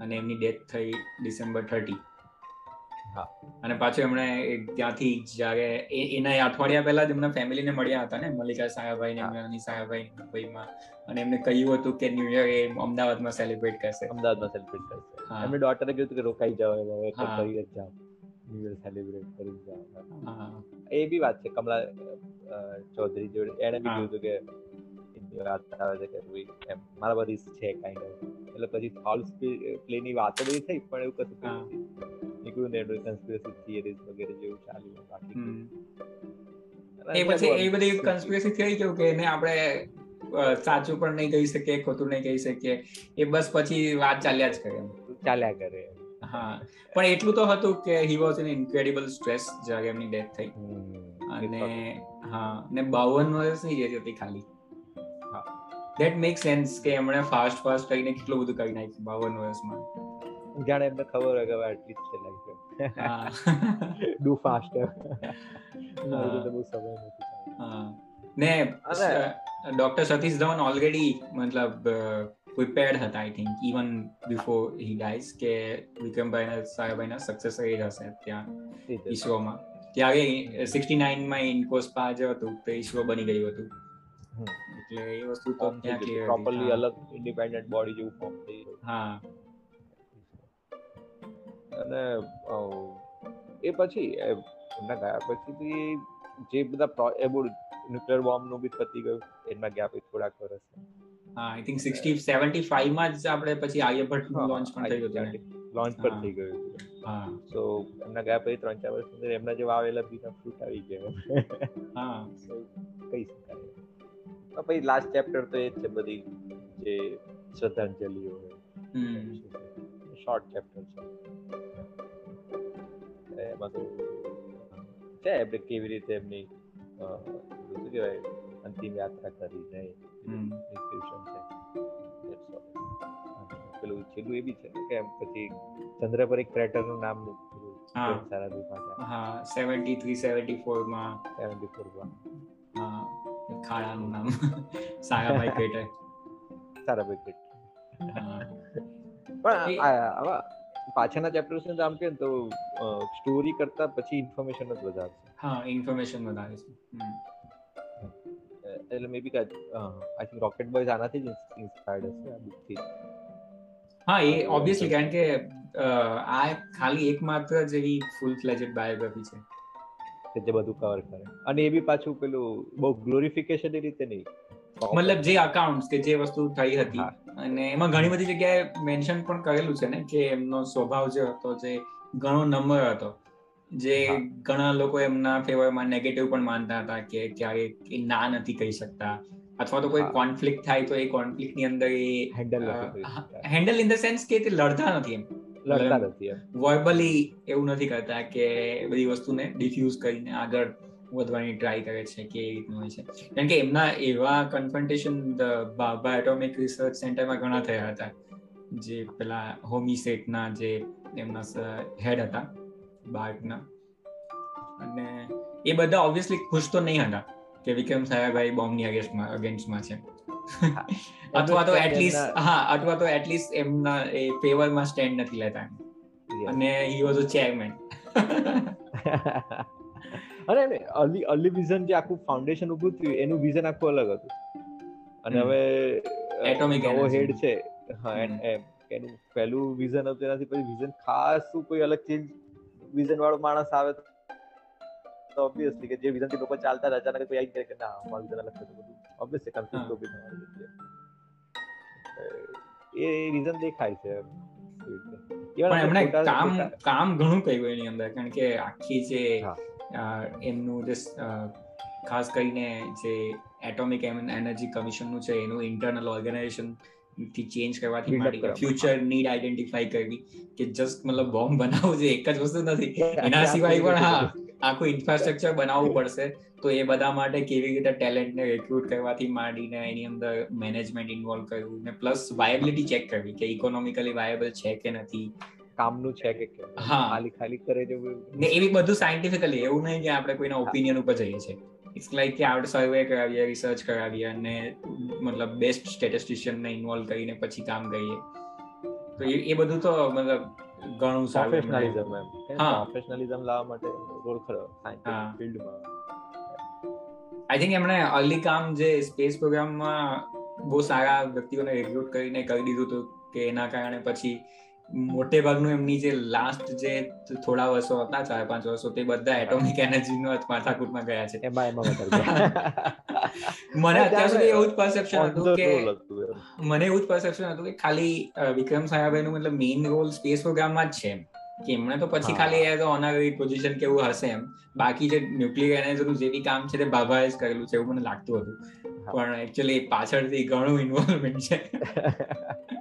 અને એમની ડેથ થઈ ડિસેમ્બર થર્ટી અને પાછું એમણે ત્યાંથી જ્યારે એના અઠવાડિયા પહેલા જ એમના ફેમિલીને મળ્યા હતા ને મલ્લિકા સાયાભાઈ ને અની સાયાભાઈ મુંબઈમાં. અને એમને કહ્યું હતું કે ન્યુ યર એ અમદાવાદમાં સેલિબ્રેટ કરશે. અમદાવાદમાં સેલિબ્રેટ કરશે. એમની ડોટરે કહ્યું કે રોકાઈ જાવ હવે કરી જ જાવ ન્યુ યર સેલિબ્રેટ કરી જાવ એ બી વાત છે કમલા ચૌધરી જોડે. એને બી હતું કે વાત આવે છે કે એમ મારા બધી છે કાઇન્ડ ઓફ એટલે પછી ફોલ્સ પ્લે ની વાતો બધી થઈ પણ એવું કશું નીકળ્યું ને કન્સ્પિરસી થિયરીઝ વગેરે જેવું ચાલ્યું બાકી એ પછી એ બધી કન્સ્પિરસી થિયરી કેવું કે એને આપણે સાચું પણ નહીં કહી શકીએ ખોટું નહીં કહી શકીએ એ બસ પછી વાત ચાલ્યા જ કરે ચાલ્યા કરે હા પણ એટલું તો હતું કે he was in incredible stress જ્યારે એમની ડેથ થઈ અને હા ને બાવન વર્ષની એજ હતી ખાલી. ધેટ મેક સેન્સ કે એમણે ફાસ્ટ ફાસ્ટ કરીને કેટલું બધું કરી નાખ્યું બાવન વર્ષમાં. જાણે એમને ખબર હોય કે હવે આટલી જ છે લાઈફ ડુ ફાસ્ટર બહુ સમય નથી ને ડોક્ટર સતીશ ધવન ઓલરેડી મતલબ પ્રિપેર્ડ હતા I think even before he dies કે વિક્રમભાઈના સાહેબભાઈના સક્સેસ એ હશે ત્યાં ઈસરોમાં ત્યારે સિક્સટી નાઇનમાં ઇન્કોસ જે હતું તે ઈસરો બની ગયું હતું. એટલે એ વસ્તુ તો ત્યાં પ્રોપરલી અલગ ઇન્ડિપેન્ડન્ટ બોડી જેવું ફોર્મ થઈ હા. અને એ પછી એમના ગયા પછી જે બધા એ ન્યુક્લિયર બોમ્બનું બી પતી ગયું એમાં ગયા પછી થોડાક વર્ષ હા આઈ થિંક 60 75 માં જ આપણે પછી આર્યભટ્ટ લોન્ચ પણ થઈ ગયું લોન્ચ પર થઈ ગયું હા. સો એમના ગયા પછી ત્રણ ચાર વર્ષ અંદર એમના જે આવેલા બીજા ફ્રૂટ આવી ગયા હા. કહી શકાય પછી લાસ્ટ ચેપ્ટર તો એ જ છે બધી જે શ્રદ્ધાંજલિઓ શોર્ટ ચેપ્ટર છે એમાં તો છે આપણે કેવી રીતે એમની શું કહેવાય અંતિમ યાત્રા કરી ને ડિસ્ક્રિપ્શન છે. પેલું છેલ્લું એ બી છે કે પછી ચંદ્ર પર એક ક્રેટરનું નામ સારા માટે. હા 73 74 ફોરમાં 74 ફોરમાં હા ખાડાનું નામ. સારાભાઈ ક્રેટર સારાભાઈ ક્રેટર પણ પાછળના ચેપ્ટર્સ ને આમ કે તો સ્ટોરી કરતા પછી ઇન્ફોર્મેશન જ વધારે છે. હા ઇન્ફોર્મેશન વધારે છે. એટલે maybe I think rocket boys આનાથી જ ઇન્સ્પાયર્ડ હશે આ બુકથી. હા એ ઓબ્વિયસલી કારણ કે આ ખાલી એકમાત્ર જેવી ફૂલ ફ્લેજેડ બાયોગ્રાફી છે. કે જે બધું કવર કરે. અને એ બી પાછું પેલું બહુ ગ્લોરિફિકેશન એ રીતે નહીં. મતલબ જે અકાઉન્ટ કે જે વસ્તુ થઈ હતી. અને એમાં ઘણી બધી જગ્યાએ મેન્શન પણ કરેલું છે ને કે એમનો સ્વભાવ જે હતો જે ઘણો નંબર હતો. જે ઘણા લોકો એમના ફેવરમાં નેગેટિવ પણ માનતા હતા કે ક્યારે એ ના નથી કહી શકતા. અથવા તો કોઈ કોન્ફ્લિક્ટ થાય તો એ કોન્ફ્લિક્ટની અંદર એ handle handle in the sense કે તે લડતા નથી એમ. લડતા નથી વર્બલી એવું નથી કરતા કે બધી વસ્તુને ડિફ્યુઝ કરીને આગળ વધવાની ટ્રાય કરે છે કે એ રીતનું હોય છે. કારણ કે એમના એવા કન્ફન્ટેશન બાબા એટોમિક રિસર્ચ સેન્ટરમાં ઘણા થયા હતા. જે પેલા હોમી સેટના જે એમના હેડ હતા બાર્ટના અને એ બધા ઓબ્વિયસલી ખુશ તો નહીં હતા કે વિક્રમ સાયાભાઈ બોમ્બની અગેન્સ્ટમાં અગેન્સ્ટમાં છે. અથવા તો એટલીસ્ટ હા અથવા તો એટલીસ્ટ એમના એ ફેવરમાં સ્ટેન્ડ નથી લેતા અને હી વોઝ અ ચેરમેન અરે અલી અલી વિઝન જે આખું ફાઉન્ડેશન ઉભું થયું એનું વિઝન આખું અલગ હતું. અને હવે એટોમિક નવો હેડ છે. હા એનું પહેલું વિઝન હતું એનાથી પછી વિઝન ખાસ કોઈ અલગ ચેન્જ વિઝન વાળો માણસ આવે તો ઓબ્વિયસલી કે જે વિઝનથી લોકો ચાલતા અચાનક કોઈ આવી કે ના અમારું વિઝન અલગ થતું બધું ઓબ્વિયસલી કન્ફ્યુઝ તો બી થવાનું એ રીઝન દેખાય છે પણ એમણે કામ કામ ઘણું કર્યું એની અંદર કારણ કે આખી જે એમનું જે ખાસ કરીને જે એટોમિક એનર્જી કમિશનનું છે એનું ઇન્ટરનલ ઓર્ગેનાઇઝેશનથી ચેન્જ કરવાથી માંડી ફ્યુચર નીડ આઈડેન્ટિફાઈ કરવી કે જસ્ટ મતલબ બોમ્બ બનાવવું છે એક જ વસ્તુ નથી. એના સિવાય પણ હા આખું ઇન્ફ્રાસ્ટ્રક્ચર બનાવવું પડશે તો એ બધા માટે કેવી રીતે ટેલેન્ટને રિક્રુટ કરવાથી માંડીને એની અંદર મેનેજમેન્ટ ઇન્વોલ્વ કરવું ને પ્લસ વાયબિલિટી ચેક કરવી કે ઇકોનોમિકલી વાયબલ છે કે નથી. કામનું છે કે હા. ખાલી ખાલી કરે જેવું ને એવી બધું સાયન્ટિફિકલી એવું નહીં કે આપણે કોઈના ઓપિનિયન ઉપર જઈએ છીએ. ઇટ્સ લાઈક કે આપણે સર્વે કરાવીએ રિસર્ચ કરાવીએ અને મતલબ બેસ્ટ સ્ટેટિસ્ટિશિયનને ઇન્વોલ્વ કરીને પછી કામ કરીએ. તો એ બધું તો મતલબ ઘણું સારું પ્રોફેશનલિઝમ એમ પ્રોફેશનલિઝમ લાવવા માટે રોલ ખરો ફિલ્ડમાં આઈ થિંક એમણે અર્લી કામ જે સ્પેસ પ્રોગ્રામમાં બહુ સારા વ્યક્તિઓને રિક્રુટ કરીને કરી દીધું હતું કે એના કારણે પછી મોટે ભાગનું એમની જે લાસ્ટ જે થોડા વર્ષો હતા ચાર પાંચ વર્ષો તે બધા એટોમિક એનર્જી નો માથાકૂટમાં ગયા છે. મને અત્યાર સુધી એવું જ પરસેપ્શન હતું કે મને એવું જ પરસેપ્શન હતું કે ખાલી વિક્રમ સારાભાઈ નું મતલબ મેઇન રોલ સ્પેસ પ્રોગ્રામમાં જ છે કે એમણે તો પછી ખાલી એઝ ઓનરરી પોઝિશન કેવું હશે એમ. બાકી જે ન્યુક્લિયર એનર્જીનું જે બી કામ છે તે બાબાએ જ કરેલું છે એવું મને લાગતું હતું. પણ એકચ્યુઅલી પાછળથી ઘણું ઇન્વોલ્વમેન્ટ છે.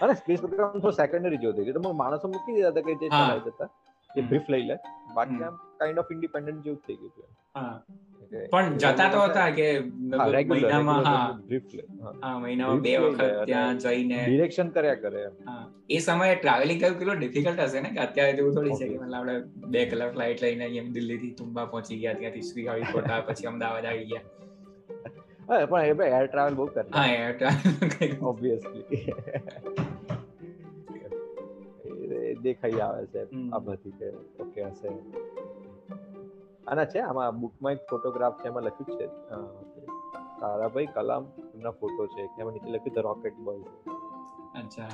અને સ્પેસ પ્રોગ્રામ તો સેકન્ડરી જોતી કે તમે માણસો મૂકી દીધા હતા કે જે ચલાવી જતા એ બ્રીફ લઈ લે. બાકી આમ કાઇન્ડ ઓફ ઇન્ડિપેન્ડન્ટ જેવું થઈ ગયું હા. પણ જતા તો હતા કે મહિનામાં હા. હા. મહિનામાં બે વખત ત્યાં જઈને. ડિરેક્શન કર્યા કરે હા. એ સમયે ટ્રાવેલિંગ કરવું કેટલું ડિફિકલ્ટ હશે ને કે અત્યારે જેવું થોડી છે કે મતલબ આપણે બે કલાક ફ્લાઇટ લઈને એમ દિલ્હીથી તુંબા પહોંચી ગયા ત્યાંથી શ્રી હરિકોટા પછી અમદાવાદ આવી ગયા. પણ એ એર ટ્રાવેલ બહુ કરે હા એર ટ્રાવેલ ઓબ્વિયસલી દેખાઈ આવે છે આ બધી કે ઓકે હશે આના છે આમાં બુકમાં એક ફોટોગ્રાફ છે એમાં લખ્યું છે. તારાભાઈ કલામ એમના ફોટો છે. એમાં નીચે લખ્યું ધ રોકેટ બોય અચ્છા.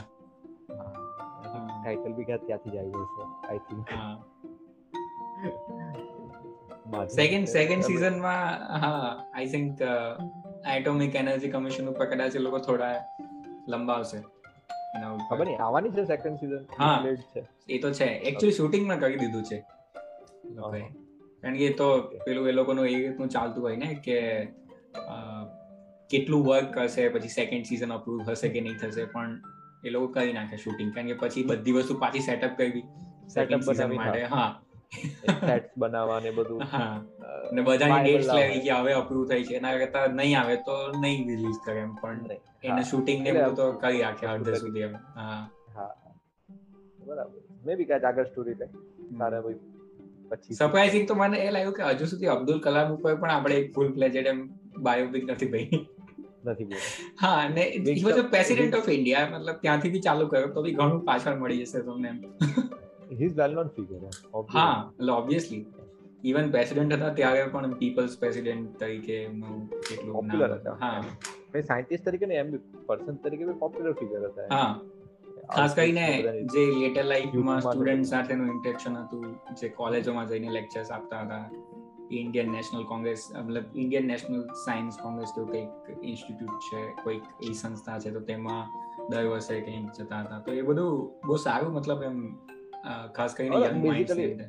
ટાઇટલ બી ક્યાં ત્યાંથી જ આવ્યું છે આઈ થિંક સેકન્ડ સેકન્ડ સીઝનમાં હા I think atomic energy commission ઉપર કદાચ એ લોકો થોડા લંબાવશે. ખબર નહીં આવવાની છે સેકન્ડ સીઝન હા. છે. એ તો છે. એકચ્યુઅલી શૂટિંગમાં કરી દીધું છે. કારણ કે તો પેલું એ લોકોનું એ રીતનું ચાલતું હોય ને કે કેટલું વર્ક કરશે પછી સેકન્ડ સીઝન અપ્રૂવ થશે કે નહીં થશે પણ એ લોકો કરી નાખે શૂટિંગ કારણ કે પછી બધી વસ્તુ પાછી સેટઅપ કરવી. સેટઅપ સીઝન માટે હા. સેટ્સ બનાવવા ને બધું ને બધાની ડેટ્સ લેવી કે હવે અપ્રૂવ થઈ છે. એના કરતા નહીં આવે તો નહીં રિલીઝ કરે એમ પણ એને શૂટિંગ ને બધું તો કરી રાખે અડધે સુધી એમ. હા. હા. બરાબર. મે બી કાચ આગળ સ્ટોરી લે તારે ભાઈ પછી સરપ્રાઇઝિંગ તો મને એ લાગ્યું કે હજુ સુધી અબ્દુલ કલામ ઉપર પણ આપણે એક ફૂલ પ્લેજેડ એમ બાયોપિક નથી ભાઈ નથી હા અને he was a president of India મતલબ ત્યાંથી બી ચાલુ કર્યો તો બી ઘણું પાછળ મળી જશે તમને એમ. He is well known figure હા ઓબ્વિયસલી ઇવન પ્રેસિડેન્ટ હતા ત્યારે પણ પીપલ્સ પ્રેસિડેન્ટ તરીકે એમનું કેટલું પોપ્યુલર હતા. હા. મે સાયન્ટિસ્ટ તરીકે ને એમ પર્સન તરીકે બી પોપ્યુલર ફિગર હતા હા. ખાસ કરીને જે લેટર લાઈફમાં સ્ટુડન્ટ સાથેનું ઇન્ટરેક્શન હતું જે કોલેજોમાં જઈને લેક્ચર્સ આપતા હતા. ઇન્ડિયન નેશનલ કોંગ્રેસ મતલબ ઇન્ડિયન નેશનલ સાયન્સ કોંગ્રેસ તો કંઈક ઇન્સ્ટિટ્યૂટ છે કોઈક એ સંસ્થા છે તો તેમાં દર વર્ષે કંઈક જતા હતા. તો એ બધું બહુ સારું મતલબ એમ ખાસ કરીને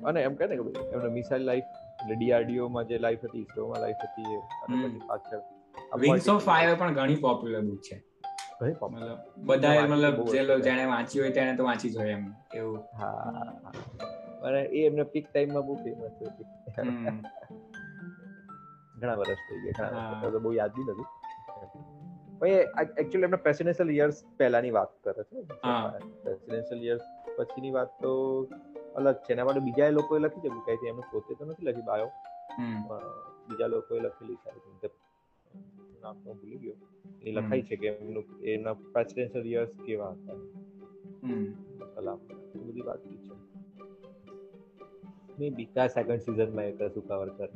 અને એમ કહે ને કે એમનો મિસાઇલ લાઈફ એટલે ડીઆરડીઓ માં જે લાઈફ હતી ઇસરોમાં લાઈફ હતી અને પછી પાછળ વિંગ્સ ઓફ ફાયર પણ ઘણી પોપ્યુલર બુક છે. મતલબ બધા મતલબ જે લોકો જેને વાંચી હોય તેને તો વાંચી જોઈએ એમ. એવું. હા. અને એ એમને પીક ટાઈમમાં બહુ ફેમસ હતી. ઘણા વર્ષ થઈ ગયા ઘણા વર્ષ બહુ યાદ બી નથી. એકચ્યુઅલી એમના પ્રેસિડેન્શિયલ યર્સ પહેલાની વાત કરે છે. પ્રેસિડેન્શિયલ યર્સ પછીની વાત તો અલગ છે. એના માટે બીજા લોકોએ લખી છે. કઈ એમને પોતે તો નથી લખી બાયો. બીજા લોકોએ લખેલી છે. નામ તો ભૂલી ગયો. એ લખાય છે કે એમનું એના પ્રેસિડેન્શિયલ યર્સ કેવા હતા. કલામ. બધી વાત છે. મેં બી કા સેકન્ડ સીઝનમાં એક સુકાવર કર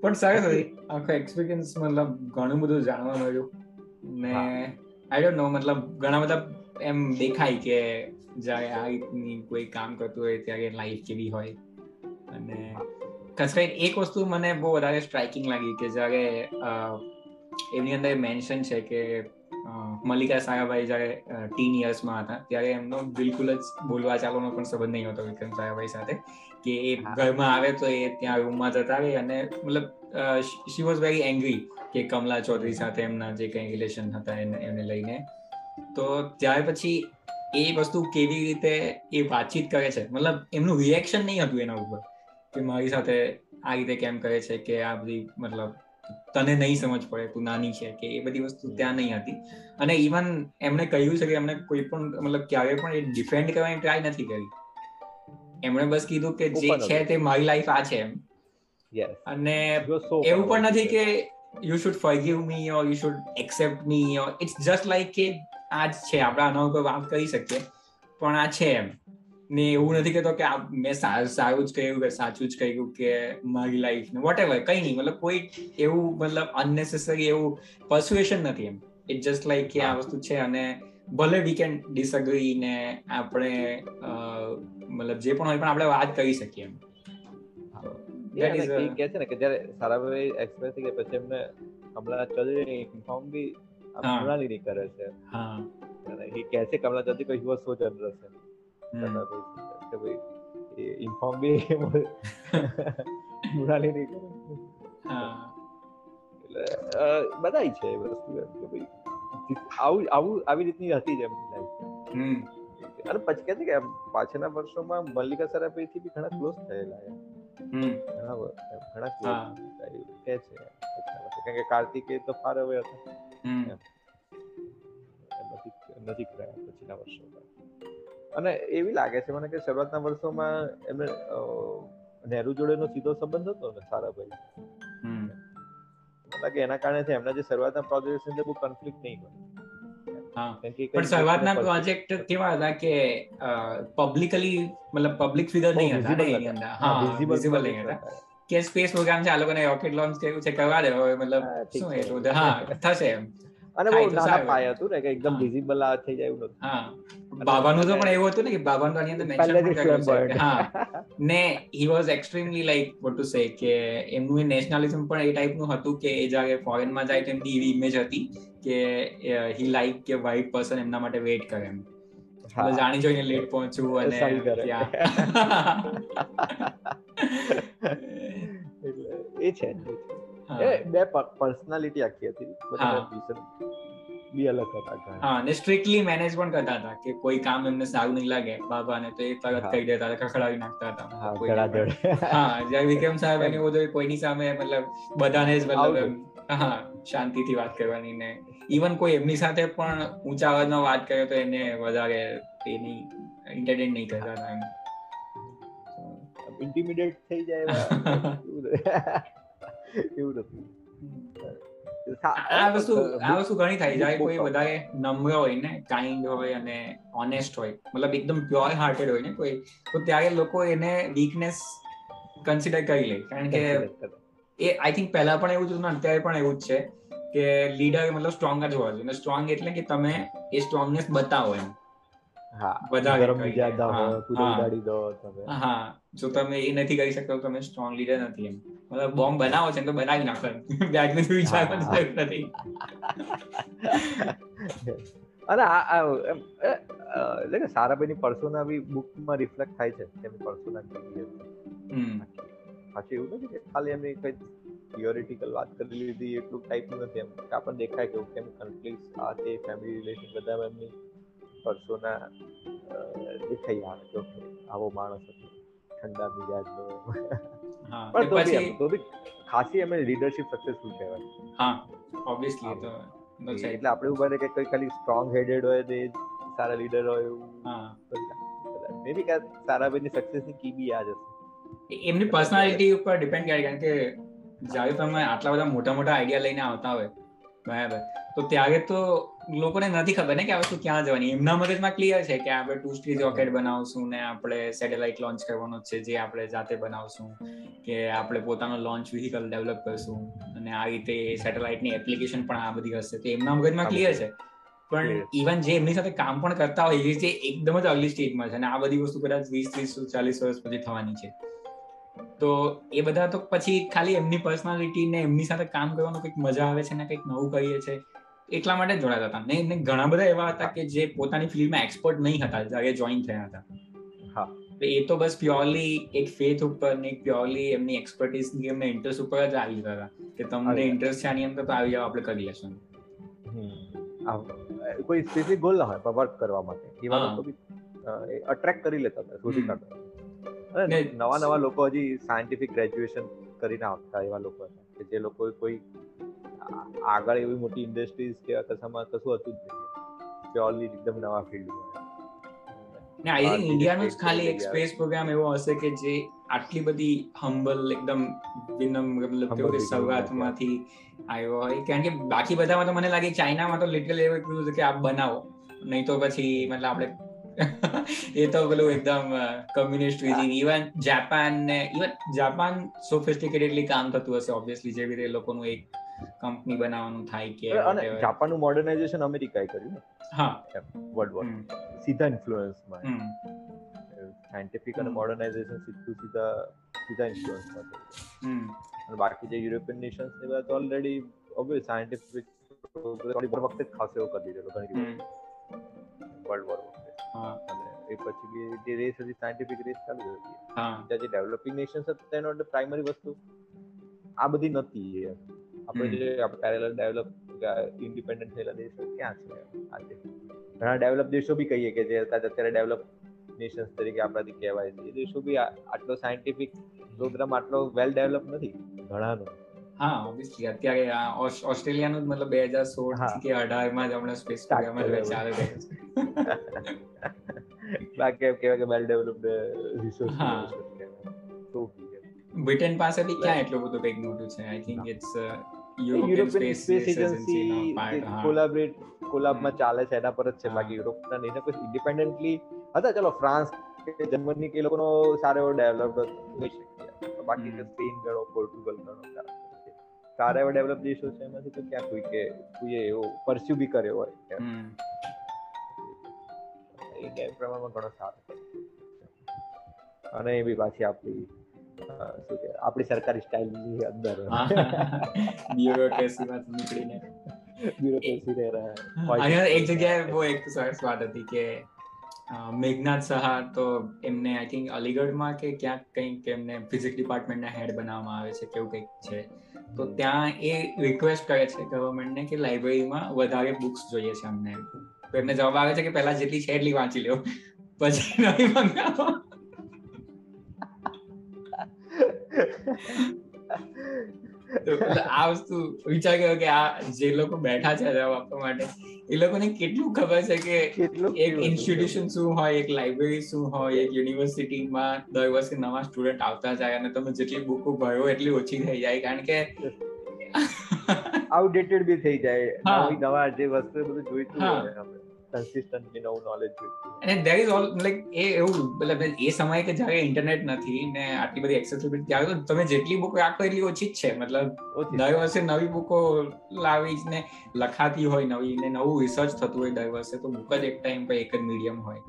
પણ સારું હતી આખો એક્સપિરિયન્સ મતલબ ઘણું બધું જાણવા મળ્યું. ને આઈ ડોન્ટ નો મતલબ ઘણા બધા એમ દેખાય કે જ્યારે આ રીતની કોઈ કામ કરતું હોય ત્યારે લાઈફ કેવી હોય. અને ખાસ કરીને એક વસ્તુ મને બહુ વધારે સ્ટ્રાઇકિંગ લાગી કે જ્યારે એમની અંદર મેન્શન છે કે મલ્લિકા સારાભાઈ જ્યારે ટીન યર્સમાં હતા ત્યારે એમનો બિલકુલ જ બોલવા ચાલવાનો પણ સંબંધ નહીં હતો વિક્રમ સારાભાઈ સાથે કે એ ઘરમાં આવે તો એ ત્યાં રૂમમાં જતા રહે અને મતલબ શી વોઝ વેરી એંગ્રી કે કમલા ચૌધરી સાથે એમના જે કંઈ રિલેશન હતા એને લઈને. તો ત્યાર પછી એ વસ્તુ કેવી રીતે એ વાતચીત કરે છે? મતલબ એમનું રિએક્શન નહીં હતું એના ઉપર કે મારી સાથે આ રીતે કેમ કરે છે કે આ બધી મતલબ તને નહીં સમજ પડે તું નાની છે કે એ બધી વસ્તુ ત્યાં નહીં હતી. અને ઇવન એમણે કહ્યું છે કે એમને કોઈ પણ મતલબ ક્યારે પણ એ ડિફેન્ડ કરવાની ટ્રાય નથી કરી. એમણે બસ કીધું કે જે છે તે મારી લાઈફ આ છે એમ. અને એવું પણ નથી કે you should forgive me or you should accept me or it's just like કે આ જ છે આપણે આના ઉપર વાત કરી શકીએ. પણ આ છે એમ. ને એવું નથી કહેતો કે મેં સારું જ કહ્યું કે સાચું જ કહ્યું કે મારી લાઈફ ને વોટ એવર કઈ નહીં. મતલબ કોઈ એવું મતલબ અનનેસેસરી એવું પર્સ્યુએશન નથી એમ. ઇટ જસ્ટ લાઈક કે આ વસ્તુ છે અને ભલે વી કેન ડિસઅગ્રી ને આપણે મતલબ જે પણ હોય પણ આપણે વાત કરી શકીએ એમ. કે છે ને કે જયારે સારાભાઈ એક્સપ્રેસ થઈ ગયા પછી એમને કમલા ચૌધરી ઇન્ફોર્મ બી મૃણાલિની કરે છે. હા. એ કહે છે કમલા ચૌધરી કે હી વોઝ સો જનરસ કે ભાઈ ઇન્ફોર્મ બી મુરાલી નહીં કરે. એટલે બધાય છે એ વસ્તુ કે ભાઈ આવું આવું આવી રીતની હતી જ એમની લાઈફ અને પછી કહે છે કે પાછળના વર્ષોમાં મલ્લિકા સરાભાઈ થી બી ઘણા ક્લોઝ થયેલા ઘણા ઘણા કે છે. કારણ કે કાર્તિકે તો ફાર હવે હતા. નજીક રહ્યા પછીના વર્ષોમાં. અને એવી લાગે છે મને કે શરૂઆતના વર્ષોમાં એમને નહેરુ જોડેનો સીધો સંબંધ હતો ને સારાભાઈ? લાગે એના કારણે એમના જે શરૂઆતના પ્રોજેક્ટ અંદર બહુ કોન્ફ્લિક્ટ નહીં હોય. પણ શરૂઆતના પ્રોજેક્ટ કેવા હતા કે પબ્લિકલી મતલબ પબ્લિક ફિગર નહીં હતા એની અંદર. હા વિઝિબલ નહીં હતા. કે સ્પેસ પ્રોગ્રામ છે આ લોકોને રોકેટ લોન્ચ કર્યું છે કરવા દે હવે મતલબ શું એટલું હા થશે એમ. અને બહુ નાના પાય હતું ને કે એકદમ વિઝિબલ આ થઈ જાય એવું હા. બાબાનું તો પણ એવું હતું ને કે બાબાનું આની અંદર મેન્શન કર્યું છે. હા. ને he was extremely like what to say કે એમનું નેશનલિઝમ પણ એ ટાઈપનું હતું કે એ જાગે ફોરેનમાં જાય તો એમની એવી ઇમેજ હતી. કે હી લાઈક કે વાઈટ પર્સન એમના માટે વેઇટ કરે એમ. જાણી જોઈને લેટ પહોંચવું અને એ છે. બે પર્સનાલિટી આખી હતી. બી અલગ હતા હા ને સ્ટ્રિક્ટલી મેનેજ પણ કરતા હતા કે કોઈ કામ એમને સારું નહીં લાગે બાબાને તો એ તરત કહી દેતા હતા ખખડાવી નાખતા હતા. હા જ્યારે વિક્રમ સાહેબ એની બધું કોઈની સામે મતલબ બધાને જ મતલબ હા શાંતિથી વાત કરવાની ને ઇવન કોઈ એમની સાથે પણ ઊંચા અવાજમાં વાત કરે તો એને વધારે એની એન્ટરટેન નહીં કરતા એમ. ઇન્ટિમિડેટ થઈ જાય એવું નથી. આ વસ્તુ આ વસ્તુ ઘણી થાય. જાય કોઈ વધારે નમ્ર હોય ને કાઇન્ડ હોય અને ઓનેસ્ટ હોય મતલબ એકદમ પ્યોર હાર્ટેડ હોય ને કોઈ તો ત્યારે લોકો એને વીકનેસ કન્સિડર કરી લે. કારણ કે એ આઈ થિંક પહેલા પણ એવું જ હતું અત્યારે પણ એવું જ છે કે લીડર મતલબ સ્ટ્રોંગ જ હોવા જોઈએ. સ્ટ્રોંગ એટલે કે તમે એ સ્ટ્રોંગનેસ બતાવો એમ. હા જો તમે એ નથી કરી શકતા તમે સ્ટ્રોંગ લીડર નથી એમ. મતલબ બોમ્બ બનાવો છે તો બનાવી નાખો બેગ ને નથી. અને આ એટલે કે સારાભાઈની પર્સોના બી બુકમાં રિફ્લેક્ટ થાય છે પર્સોના હતી પાછું એવું નથી કે ખાલી એમની કઈ થિયોરિટિકલ વાત કરી લીધી એટલું ટાઈપનું નથી એમ. આપણને દેખાય કે કેમ કન્ફ્લિક્ટ આ તે ફેમિલી રિલેશન બધા એમની પર્સોના દેખાઈ આવે કે આવો માણસ હતો ઠંડા મિજાજનો પણ તો બી તો બી ખાસી એમને લીડરશિપ સક્સેસફુલ કહેવાય. હા ઓબ્વિયસલી તો એટલે આપણે એવું બને કે કોઈ ખાલી સ્ટ્રોંગ હેડેડ હોય તે સારા લીડર હોય એવું. હા. મેબી કે સારા. સારાભાઈની સક્સેસની કી બી આ જ હશે. એમની પર્સનાલિટી ઉપર ડિપેન્ડ કરે કારણ કે જ્યારે તમે આટલા બધા મોટા મોટા આઈડિયા લઈને આવતા હોય બરાબર. તો ત્યારે તો લોકોને નથી ખબર ને કે આ વસ્તુ ક્યાં જવાની. એમના મગજમાં ક્લિયર છે કે આપણે ટુ સ્ટ્રીજ રોકેટ બનાવશું ને આપણે સેટેલાઇટ લોન્ચ કરવાનો છે જે આપણે જાતે બનાવશું કે આપણે પોતાનો લોન્ચ વ્હીકલ ડેવલપ કરશું અને આ રીતે સેટેલાઇટની એપ્લિકેશન પણ આ બધી હશે. તો એમના મગજમાં ક્લિયર છે. પણ ઇવન જે એમની સાથે કામ પણ કરતા હોય એ એકદમ જ અર્લી સ્ટેજમાં છે અને આ બધી વસ્તુ કદાચ વીસ ત્રીસ ચાલીસ વર્ષ પછી થવાની છે. તો એ બધા તો પછી ખાલી એમની પર્સનાલિટી ને એમની સાથે કામ કરવાનું કંઈક મજા આવે છે ને કંઈક નવું કરીએ છે એટલા માટે જોડાતા હતા. ને ને ઘણા બધા એવા હતા કે જે પોતાની ફિલ્ડમાં એક્સપર્ટ નહીં હતા જ્યારે જોઈન થયા હતા. હા. એ તો બસ પ્યોરલી એક ફેથ ઉપર ને પ્યોરલી એમની એક્સપર્ટીસની એમને ઇન્ટરેસ્ટ ઉપર જ આવી ગયા હતા. કે તમને ઇન્ટરેસ્ટ છે આની અંદર તો આવી જાવ આપણે કરી લેશું કોઈ સ્પેસિફિક ગોલ ના હોય પણ વર્ક કરવા માટે. એ વાત અટ્રેક્ટ કરી લેતા હતા શોધી કાઢતા નવા નવા લોકો હજી સાયન્ટિફિક ગ્રેજ્યુએશન કરીને આવતા એવા લોકો હતા કે જે લોકો કોઈ આગળ એવી મોટી ઇન્ડસ્ટ્રીઝ કે કશામાં કશું હતું જ નહીં. પ્યોરલી એકદમ નવા ફિલ્ડ ને આઈ થિંક ઇન્ડિયાનો જ ખાલી એક સ્પેસ પ્રોગ્રામ એવો હશે કે જે આટલી બધી હમ્બલ એકદમ વિનમ મતલબ કે શરૂઆતમાંથી આવ્યો હોય. કારણ કે બાકી બધામાં તો મને લાગે ચાઇનામાં તો લિટરલી એવું કીધું કે આપ બનાવો. નહીં તો પછી મતલબ આપણે એ તો પેલું એકદમ કમ્યુનિસ્ટ રીજિંગ ઇવન જાપાન ને ઇવન જાપાન સોફિસ્ટિકેટેડલી કામ થતું હશે ઓબ્વિયસલી જેવી રીતે લોકોનું એક કંપની બનાવવાનું થાય કે અને જાપાનનું મોડર્નાઇઝેશન અમેરિકાએ કર્યું ને? હા. વર્લ્ડ વોર સીધા ઇન્ફ્લુઅન્સમાં સાયન્ટિફિક અને મોડર્નાઇઝેશન સીધું સીધા સીધા ઇન્ફ્લુઅન્સમાં થયું અને બાકી જે યુરોપિયન નેશન્સ ને બધા તો ઓલરેડી ઓબ્વિયસ સાયન્ટિફિક વખતે ખાસ એવો કરી દીધેલો ઘણી વર્લ્ડ વોર વખતે. એ પછી જે રેસ હતી સાયન્ટિફિક રેસ ચાલુ હતી. ત્યાં જે ડેવલપિંગ નેશન્સ હતા તેનો પ્રાઇમરી વસ્તુ. આ બધી નથી આપણે જે પેરેલલ ડેવલપ ઇન્ડિપેન્ડન્ટ થયેલા દેશો ક્યાં છે? આજે ઘણા ડેવલપ દેશો બી કહીએ કે જે અત્યારે ડેવલપ નેશન્સ તરીકે આપણાથી કહેવાય છે. એ દેશો બી આટલો સાયન્ટિફિક પ્રોગ્રામ આટલો વેલ ડેવલપ નથી. ઘણાનો. હા ઓબ્વિયસલી અત્યારે ઓસ્ટ્રેલિયાનું જ મતલબ બે હજાર સોળ કે અઢારમાં જ હમણાં સ્પેસ પ્રોગ્રામ ચાલે છે. બાકી એમ કહેવાય કે વેલ ડેવલપ્ડ રિસોર્સ બ્રિટન પાસે બી ક્યાં એટલું બધું કંઈક મોટું છે? I think it's European space agency collaborate કોલાબમાં ચાલે છે એના પર જ છે. બાકી યુરોપના નહીં કોઈ ઇન્ડિપેન્ડન્ટલી હતા ચલો ફ્રાન્સ કે જર્મની કે લોકોનો સારો એવો ડેવલપ શકે. બાકી તો સ્પેન ગણો પોર્ટુગલ ગણો સારા એવા ડેવલપ દેશો છે એમાંથી તો ક્યાં કોઈ કે કોઈએ એવો પરસ્યુ બી કર્યો હોય. એ કે પ્રમાણમાં ઘણો સારો અને એ બી પાછી આપણી શું કે આપણી સરકારી સ્ટાઇલની અંદર. બ્યુરોક્રેસી માંથી નીકળીને. બ્યુરોક્રેસી રહે રહ્યા એક જગ્યાએ બહુ એક સરસ વાત હતી કે મેઘનાથ સહા તો એમને આઈ થિંક અલીગઢમાં કે ક્યાંક કંઈક એમને ફિઝિક્સ ડિપાર્ટમેન્ટના હેડ બનાવવામાં આવે છે કેવું કંઈક છે. તો ત્યાં એ રિક્વેસ્ટ કરે છે ગવર્મેન્ટને કે લાઇબ્રેરીમાં વધારે બુક્સ જોઈએ છે અમને. તો એમને જવાબ આવે છે કે પહેલા જેટલી છે એટલી વાંચી લ્યો. પછી નવી મંગાવો. આ વસ્તુ વિચાર કર્યો કે આ જે લોકો બેઠા છે જવાબ આપવા માટે એ લોકોને કેટલું ખબર છે કે એક ઇન્સ્ટિટ્યુશન શું હોય એક લાઇબ્રેરી શું હોય એક યુનિવર્સિટીમાં દર વર્ષે નવા સ્ટુડન્ટ આવતા જાય અને તમે જેટલી બુકો ભરો એટલી ઓછી થઈ જાય. કારણ કે આઉટડેટેડ બી થઈ જાય. નવી નવા જે વસ્તુ બધું જોઈતું હોય કન્સિસ્ટન્ટલી નવું નોલેજ જોઈતું અને ધેર ઇઝ ઓલ લાઈક એ એવું મતલબ એ સમય કે જ્યારે ઇન્ટરનેટ નથી ને આટલી બધી એક્સેસિબિલિટી ત્યારે તો તમે જેટલી બુક રાખો એટલી ઓછી જ છે. મતલબ દર વર્ષે નવી બુકો લાવી ને લખાતી હોય નવી ને નવું રિસર્ચ થતું હોય દર વર્ષે તો બુક જ એક ટાઈમ પર એક જ મીડિયમ હોય.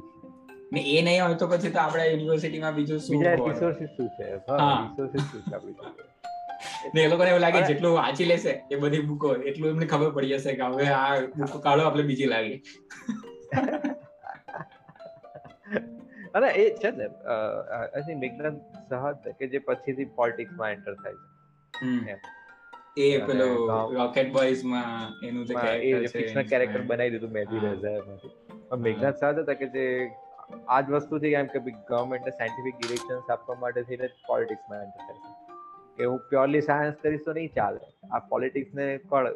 ને એ નહીં હોય તો પછી તો આપણે યુનિવર્સિટીમાં બીજું શું રિસોર્સિસ શું છે? હા રિસોર્સિસ શું છે આપણી ને એ લોકોને એવું લાગે જેટલું વાંચી લેશે એ બધી બુકો એટલું એમને ખબર પડી જશે કે હવે આ બુકો કાઢો આપણે બીજી લાગી. અને એ છે ને આઈ થિંક મેઘનાથ સહા કે જે પછીથી પોલિટિક્સમાં એન્ટર થાય છે. એ પેલો રોકેટ બોયઝમાં એનું જે કેરેક્ટર છે ફિક્શનલ કેરેક્ટર બનાવી દીધું મેહદી રઝા એમાંથી. પણ મેઘનાથ સહત હતા કે જે આ જ વસ્તુ છે કેમ કે ગવર્મેન્ટને સાયન્ટિફિક ડિરેક્શન્સ આપવા માટે થઈને પોલિટિક્સમાં એન્ટર થાય કે હું પ્યોરલી સાયન્સ કરીશ તો નહીં ચાલે. આ પોલિટિક્સ ને કોણ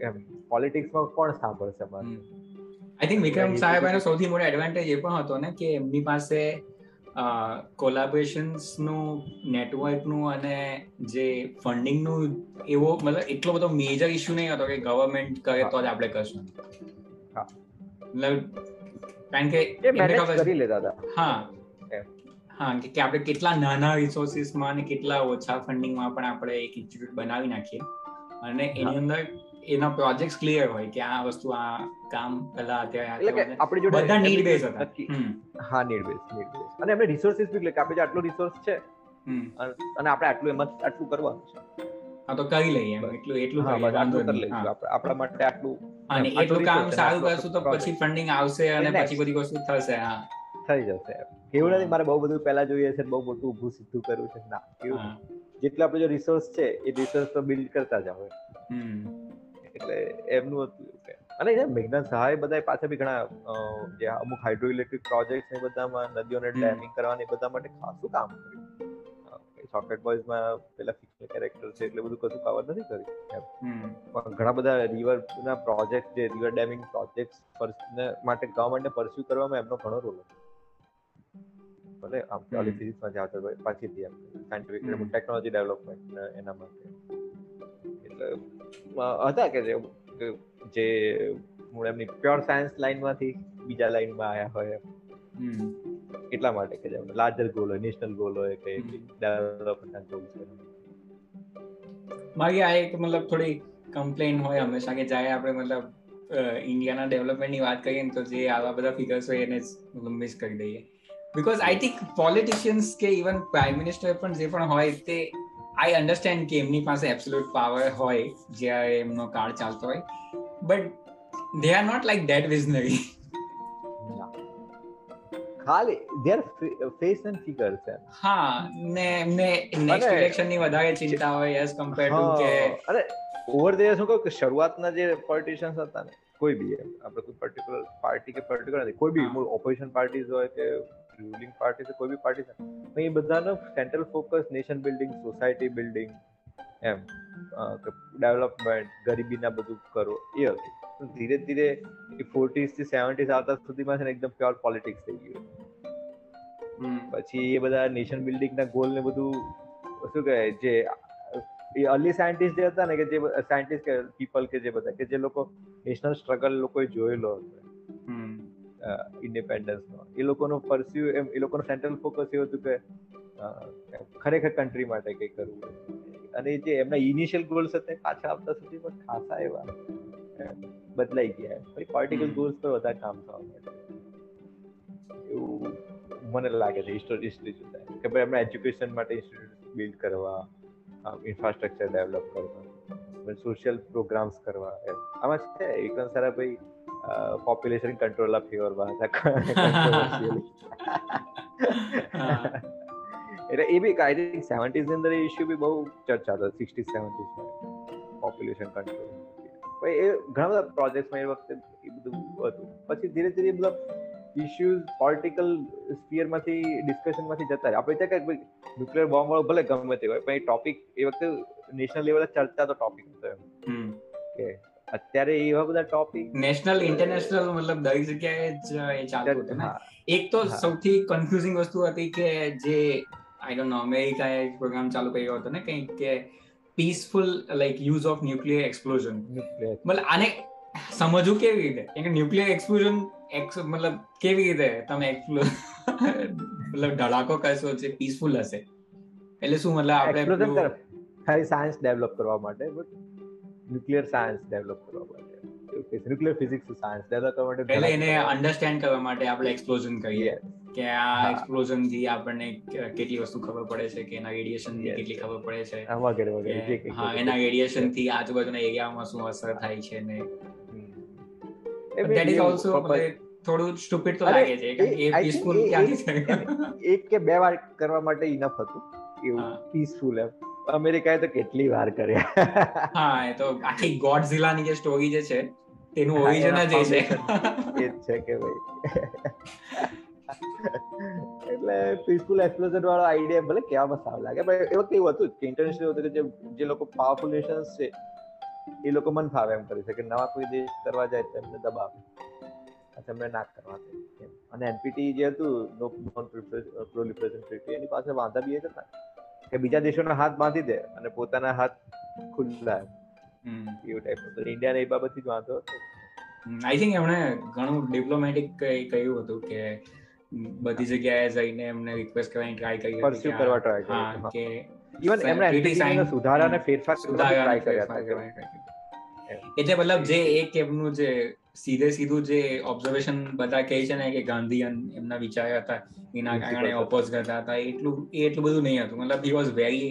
એમ પોલિટિક્સમાં કોણ સાંભળશે મારે આઈ થિંક વિક્રમ સાહેબ એનો સૌથી મોટો એડવાન્ટેજ એ પણ હતો ને કે એમની પાસે કોલાબોરેશન્સનું નું નેટવર્કનું અને જે ફંડિંગનું એવો મતલબ એટલો બધો મેજર ઇશ્યુ નહીં હતો કે ગવર્મેન્ટ કરે તો જ આપણે કરશું. મતલબ કારણ કે હા. હા કે આપણે કેટલા નાના રિસોર્સિસમાં અને કેટલા ઓછા ફંડિંગમાં પણ આપણે એક ઇન્સ્ટિટ્યૂટ બનાવી નાખીએ. અને એની અંદર એના પ્રોજેક્ટ ક્લિયર હોય કે આ વસ્તુ આ કામ પહેલા અત્યારે આપણી જોડે બધા નીડ બેઝ હતા. હા નીડ બેઝ નીડ બેઝ અને આપણે રિસોર્સિસ બી એટલે આપણે આટલો રિસોર્સ છે અને આપણે આટલું એમાં આટલું કરવાનું છે. હા તો કરી લઈએ એટલું એટલું આપણા માટે આટલું અને એટલું કામ સારું કરશું તો પછી ફંડિંગ આવશે અને પછી બધી વસ્તુ થશે હા. થઈ જશે. એવું નથી મારે બહુ બધું પહેલા જોઈએ છે બહુ મોટું ઊભું સીધું કરવું છે. ના એવું જેટલા આપણે જો રિસોર્સ છે એ રિસોર્સ તો બિલ્ડ કરતા જ આવે એટલે એમનું હતું અને મેઘનાથ સહાય બધા પાછા બી ઘણા જે અમુક હાઇડ્રો ઇલેક્ટ્રિક પ્રોજેક્ટ ને બધામાં નદીઓને ડેમિંગ કરવાની બધા માટે ખાસું કામ કર્યું. સોકેટ બોયઝમાં પેલા ફિક્શનલ કેરેક્ટર છે એટલે બધું કશું કવર નથી કર્યું. પણ ઘણા બધા રિવર ના પ્રોજેક્ટ જે રિવર ડેમિંગ પ્રોજેક્ટ માટે ગવર્મેન્ટને પરસ્યુ કરવામાં એમનો ઘણો રોલ હતો. ભલે આમ ઓલી ફિઝિક્સમાં જ આવતો પાછી એમ સાયન્ટિફિક ટેકનોલોજી ડેવલપમેન્ટ એના માટે. એટલે હતા કે જે મૂળ એમની પ્યોર સાયન્સ લાઈનમાંથી બીજા લાઈનમાં આવ્યા હોય એટલા માટે કે લાર્જર ગોલ હોય નેશનલ ગોલ હોય કે ડેવલપમેન્ટના ગોલ છે મારી આ એક મતલબ થોડી કમ્પ્લેન હોય હંમેશા કે જ્યારે આપણે મતલબ ઇન્ડિયાના ડેવલપમેન્ટની વાત કરીએ ને તો જે આવા બધા ફિગર્સ હોય એને જ મિસ કરી દઈએ. બીકોઝ આઈ થિંક પોલિટિશિયન્સ કે ઇવન પ્રાઇમ મિનિસ્ટર પણ જે પણ હોય તે આઈ અન્ડરસ્ટેન્ડ કે એમની પાસે એબ્સોલ્યુટ પાવર હોય જ્યારે એમનો કાળ ચાલતો હોય. But they are not like that visionary ખાલી ધેર ફેસ એન્ડ ફિગર છે. હા ને એમને નેક્સ્ટ ઇલેક્શનની વધારે ચિંતા હોય એઝ કમ્પેર ટુ કે અરે ઓવર ધ શું કહું શરૂઆતના જે પોલિટિશિયન્સ હતા ને કોઈ બી આપણે કોઈ પર્ટિક્યુલર પાર્ટી કે પર્ટિક્યુલર નથી કોઈ બી ઓપોઝિશન પાર્ટીઝ હોય કે રૂલિંગ પાર્ટી છે કોઈ બી પાર્ટી છે. એ બધાનો central focus nation building society building એમ ડેવલપમેન્ટ ગરીબીના બધું કરો એ હતું. ધીરે ધીરે ફોર્ટીઝથી સેવન્ટીઝ આવતા સુધીમાં છે ને એકદમ પ્યોર પોલિટિક્સ થઈ ગયું. પછી એ બધા નેશન બિલ્ડિંગ ના ગોલ ને બધું શું કહે જે એ અર્લી સાયન્ટિસ્ટ જે હતા ને કે જે સાયન્ટિસ્ટ કે પીપલ કે જે બધા કે જે લોકો નેશનલ સ્ટ્રગલ લોકોએ જોયેલો હતો. ઇન્ડિપેન્ડન્સ નો. એ લોકોનો પરસ્યુ એમ એ લોકોનું સેન્ટ્રલ ફોકસ એવું હતું કે ખરેખર કન્ટ્રી માટે કંઈ કરવું અને જે એમના ઇનિશિયલ ગોલ્સ હતા પાછા આવતા પણ ખાસા એવા બદલાઈ ગયા. પછી પાર્ટિકલ ગોલ્સ પર વધારે કામ થવા માટે એવું મને લાગે છે હિસ્ટોરી હિસ્ટ્રી જોતા. કે ભાઈ એમના એજ્યુકેશન માટે ઇન્સ્ટિટ્યૂટ બિલ્ડ કરવા ઇન્ફ્રાસ્ટ્રક્ચર ડેવલપ કરવા સોશિયલ પ્રોગ્રામ્સ કરવા એમ. આમાં છે એકદમ સારા ભાઈ પોપ્યુલેશન કંટ્રોલ ના ફેવરમાં હતા એટલે એ બી આઈ થિંક સેવન્ટીઝની અંદર એ ઇશ્યુ બી બહુ ચર્ચા હતો સિક્સટી સેવન્ટીઝ પોપ્યુલેશન કંટ્રોલ એ ઘણા બધા પ્રોજેક્ટમાં એ વખતે એ બધું હતું પછી ધીરે ધીરે મતલબ ઇશ્યુઝ પોલિટિકલ સ્પિયરમાંથી ડિસ્કશનમાંથી જતા રહે આપણે ત્યાં કે ન્યુક્લિયર બોમ્બ વાળો ભલે ગમે તે હોય પણ એ ટોપિક એ વખતે નેશનલ લેવલે ચર્ચા તો ટોપિક હતો એમ કે અત્યારે એવા બધા ટોપિક નેશનલ ઇન્ટરનેશનલ મતલબ દરેક જગ્યાએ જ એ ચાલતું હતું ને? એક તો સૌથી કન્ફ્યુઝિંગ વસ્તુ હતી કે જે આઈ ડોન્ટ નો અમેરિકાએ પ્રોગ્રામ ચાલુ કર્યો હતો ને કંઈક કે peaceful like use of nuclear explosion મતલબ આને સમજવું કેવી રીતે? કેમ કે ન્યુક્લિયર એક્સપ્લોઝન મતલબ કેવી રીતે તમે મતલબ ધડાકો કરશો જે પીસફુલ હશે? એટલે શું મતલબ આપણે ખાલી સાયન્સ ડેવલપ કરવા માટે બટ ન્યુક્લિયર સાયન્સ ડેવલપ કરવા માટે. ન્યુક્લિયર ફિઝિક્સ સાયન્સ ડેવલપ કરવા માટે પહેલા એને અન્ડરસ્ટેન્ડ કરવા માટે આપણે એક્સપ્લોઝન કરીએ. કે આ એક્સપ્લોઝનથી આપણને કેટલી વસ્તુ ખબર પડે છે કે એના રેડિયેશનથી કેટલી ખબર પડે છે. વગેરે વગેરે. હા એના રેડિયેશનથી આજુબાજુના એરિયામાં શું અસર થાય છે ને. ધેટ ઇઝ ઓલસો થોડું સ્ટુપિડ તો લાગે છે કે એ પીસફુલ ક્યાંથી છે એક કે બે વાર કરવા માટે ઇનફ હતું. એવું પીસફુલ એમ. અમેરિકાએ તો કેટલી વાર કર્યા. હા એ તો આખી ગોડઝિલાની જે સ્ટોરી જે છે તેનું ઓરિજિન જ એ છે. એ છે કે ભાઈ. એટલે પીસફુલ એક્સપ્લોઝન વાળો આઈડિયા ભલે કેવામાં સારું લાગે પણ એ વખતે એવું હતું કે ઇન્ટરનેશનલ હતું કે જે લોકો પાવરફુલ નેશન્સ છે એ લોકો મન ફાવે એમ કરી શકે. નવા કોઈ દેશ કરવા જાય તો એમને દબાવે. એમને ના કરવા અને એનપીટી જે હતું નો નોન પ્રોલિફરેશન ટ્રીટી એની પાસે વાંધા બી હતા. કે બીજા દેશોનો હાથ બાંધી દે અને પોતાના હાથ ખુલ્લા એવું ટાઈપ ઇન્ડિયાને એ બાબતથી જ વાંધો હતો. આઈ થિંક એમણે ઘણું ડિપ્લોમેટિક કહ્યું હતું કે બધી જગ્યાએ જઈને એમને રિક્વેસ્ટ કરવાની ટ્રાય કરી પરસ્યુ કરવા ટ્રાય હા કે ઇવન એમણે એનપીટી સુધારા અને ફેરફાર કરવા ટ્રાય કર્યા હતા. એટલે મતલબ જે એક એમનું જે સીધે સીધું જે ઓબ્ઝર્વેશન બધા કહે છે ને કે ગાંધી એમના વિચાર હતા એના કારણે ઓપોઝ કરતા હતા એટલું એ એટલું બધું નહીં હતું. મતલબ હી વોઝ વેરી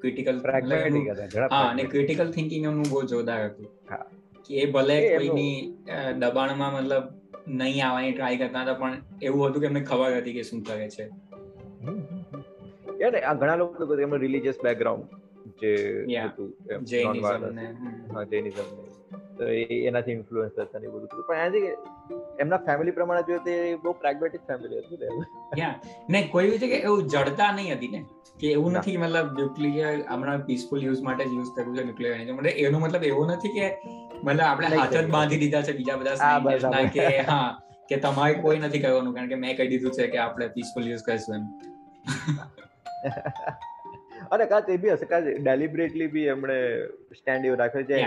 ક્રિટિકલ હા અને ક્રિટિકલ થિંકિંગ એમનું બહુ જોરદાર હતું. કે એ ભલે કોઈની દબાણમાં મતલબ નહીં આવવાની ટ્રાય કરતા હતા પણ એવું હતું કે એમને ખબર હતી કે શું કરે છે. યાર આ ઘણા લોકો એમનું રિલીજીયસ બેકગ્રાઉન્ડ જે હતું જૈનિઝમ હા જૈનિઝમ તો એનાથી ઇન્ફ્લુઅન્સ હતા ને બધું પણ આજે એમના ફેમિલી પ્રમાણે જોઈએ તો બહુ પ્રેગ્મેટિક ફેમિલી હતું ને કોઈ છે કે એવું જડતા નહીં હતી ને? કે એવું નથી મતલબ ન્યુક્લિયર હમણાં પીસફુલ યુઝ માટે જ યુઝ કરવું છે ન્યુક્લિયર એનર્જી મતલબ એનો મતલબ એવો નથી કે મતલબ આપણે હાથ જ બાંધી દીધા છે બીજા બધા કે હા કે તમારે કોઈ નથી કરવાનું કારણ કે મેં કહી દીધું છે કે આપણે પીસફુલ યુઝ કરીશું એમ. અને કા તે બી હશે કાચ ડેલિબરેટલી બી એમણે સ્ટેન્ડ એવું રાખ્યો છે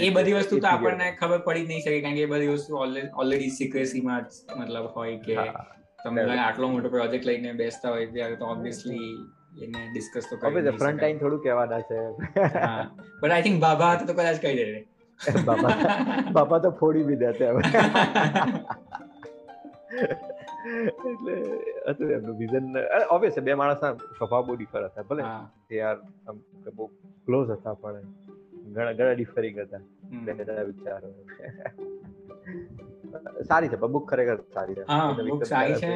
એ બધી વસ્તુ તો આપણને ખબર પડી જ નહીં શકે કારણ કે એ બધી વસ્તુ ઓલરેડી સિક્રેસીમાં મતલબ હોય કે તમે આટલો મોટો પ્રોજેક્ટ લઈને બેસતા હોય ત્યારે તો ઓબ્વિયસલી એને ડિસ્કસ તો કરી હવે ફ્રન્ટ ટાઈમ થોડું કહેવાના છે. બટ આઈ થિંક બાબા તો કદાચ કહી દે. બાબા બાબા તો ફોડી બી દેતે હવે. એટલે હતું એમનું વિઝન ઓબ્વિયસ બે માણસના સ્વભાવ બહુ ડિફર હતા ભલે તે આર બહુ ક્લોઝ હતા પણ ઘણા ઘણા ડિફરિંગ હતા બે વિચારો. સારી છે બુક ખરેખર સારી છે. હા બુક સારી છે.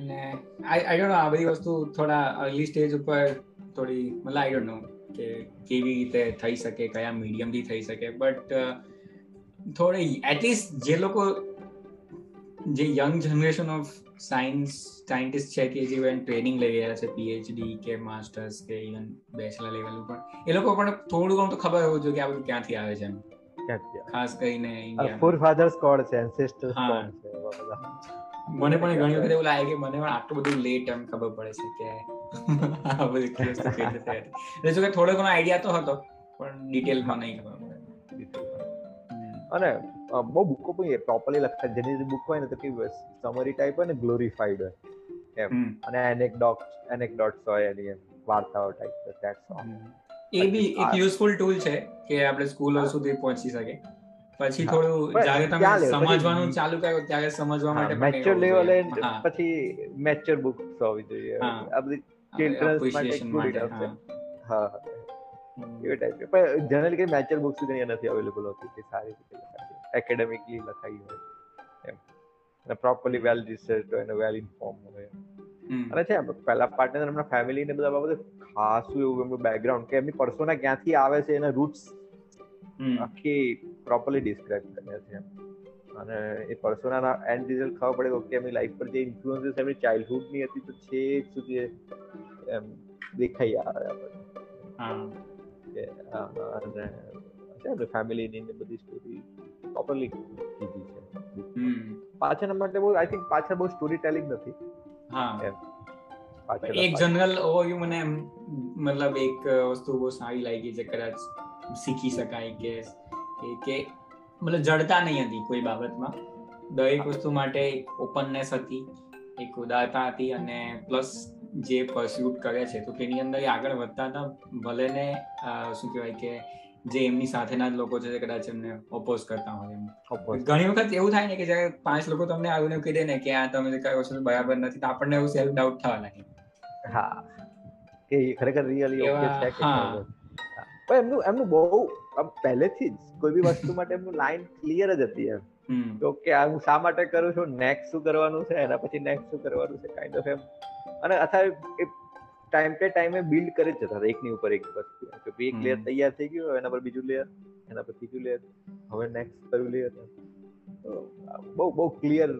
અને આઈ આઈ ડોન્ટ નો આ બધી વસ્તુ થોડા અર્લી સ્ટેજ ઉપર થોડી મતલબ આઈ ડોન્ટ નો કે કેવી રીતે થઈ શકે કયા મીડિયમથી થઈ શકે બટ થોડી એટલીસ્ટ જે લોકો જે young generation of science scientist છે કે જે ટ્રેનિંગ લઈ રહ્યા છે પીએચડી કે માસ્ટર્સ કે ઇવન બેચલર લેવલ ઉપર એ લોકો પણ થોડું ઘણું તો ખબર હોવું જોઈએ કે આ બધું ક્યાંથી આવે છે ખાસ કરીને ફોર ફાધર્સ કોણ છે? એન્સેસ્ટર્સ કોણ છે? મને પણ ઘણી વખત એવું લાગે કે મને પણ આટલું બધું લેટ એમ ખબર પડે છે કે આ બધી એટલે જો કે થોડો ઘણો આઈડિયા તો હતો પણ ડિટેલમાં નહીં ખબર પડે. અને બહુ બુકો પણ પ્રોપરલી લખતા જેની બુક હોય ને તો કેવી સમરી ટાઈપ હોય ને ગ્લોરીફાઈડ હોય. એમ. અને એનેકડોટ એનેકડોટ્સ હોય એની એમ. વાર્તાઓ ટાઈપ ધેટ્સ ઓલ એ બી એક યુઝફુલ ટૂલ છે કે આપણે સ્કૂલો સુધી પહોંચી શકે. પછી થોડું જ્યારે તમે સમજવાનું ચાલુ કર્યો ત્યારે સમજવા માટે મેચ્યોર લેવલે પછી મેચ્યોર બુક હોવી જોઈએ. આ બધી ચિલ્ડ્રન્સ માટે હા. એવી ટાઈપ પણ જનરલી કે મેચ્યોર બુક્સ ઘણી નથી અવેલેબલ હોતી કે સારી રીતે એકેડેમિકલી લખાઈ હોય. એમ. પ્રોપરલી વેલ રિસર્ચ હોય અને વેલ ઇન્ફોર્મ હોય. અને છે પહેલા પાર્ટનર એમના ફેમિલી ને બધા બાબતે ખાસું એવું એમનું બેકગ્રાઉન્ડ કે એમની પર્સોના ક્યાંથી આવે છે એના રૂટ્સ આખી પ્રોપરલી ડિસ્ક્રાઇબ કર્યા છે અને એ પર્સોના એન્ડ રિઝલ્ટ ખબર પડે કે એમની લાઈફ પર જે ઇન્ફ્લુઅન્સીસ એમની ચાઇલ્ડહુડની હતી તો છેક સુધી એમ દેખાઈ આવે આપણે અને છે ફેમિલીની બધી સ્ટોરી પ્રોપરલી કીધી છે. પાછળના માટે બહુ આઈ થિંક પાછળ બહુ સ્ટોરી ટેલિંગ નથી. હા. એક જનરલ ઓવરવ્યુ મને મતલબ એક વસ્તુ બહુ સારી લાગી છે કદાચ શીખી શકાય કે કે મતલબ જડતા નહીં હતી કોઈ બાબતમાં. દરેક વસ્તુ માટે એક ઓપનનેસ હતી એક ઉદારતા હતી અને પ્લસ જે પરસ્યુટ કરે છે તો તેની અંદર આગળ વધતા હતા. ભલે ને શું કહેવાય કે જે એમની સાથેના જ લોકો છે કદાચ એમને ઓપોઝ કરતા હોય એમ. ઘણી વખત એવું થાય ને કે જ્યારે પાંચ લોકો તમને આવીને કહી દે ને કે આ તમે કઈ વસ્તુ બરાબર નથી તો આપણને એવું સેલ્ફ ડાઉટ થવા લાગે. હા. કે ખરેખર રિયલી ઓકે છે કે પણ એમનું એમનું બહુ પહેલેથી જ કોઈ બી વસ્તુ માટે એમનું લાઈન ક્લિયર જ હતી એમ. તો કે આ હું શા માટે કરું છું નેક્સ્ટ શું કરવાનું છે એના પછી નેક્સ્ટ શું કરવાનું છે કાઇન્ડ ઓફ એમ. અને અથવા ટાઈમ ટે ટાઈમે બિલ્ડ કરી જતા હતા એકની ઉપર એક વસ્તુ કે એક લેયર તૈયાર થઈ ગયું એના પર બીજું લેયર એના પર ત્રીજું લેયર હવે નેક્સ્ટ કયું લેયર બહુ બહુ ક્લિયર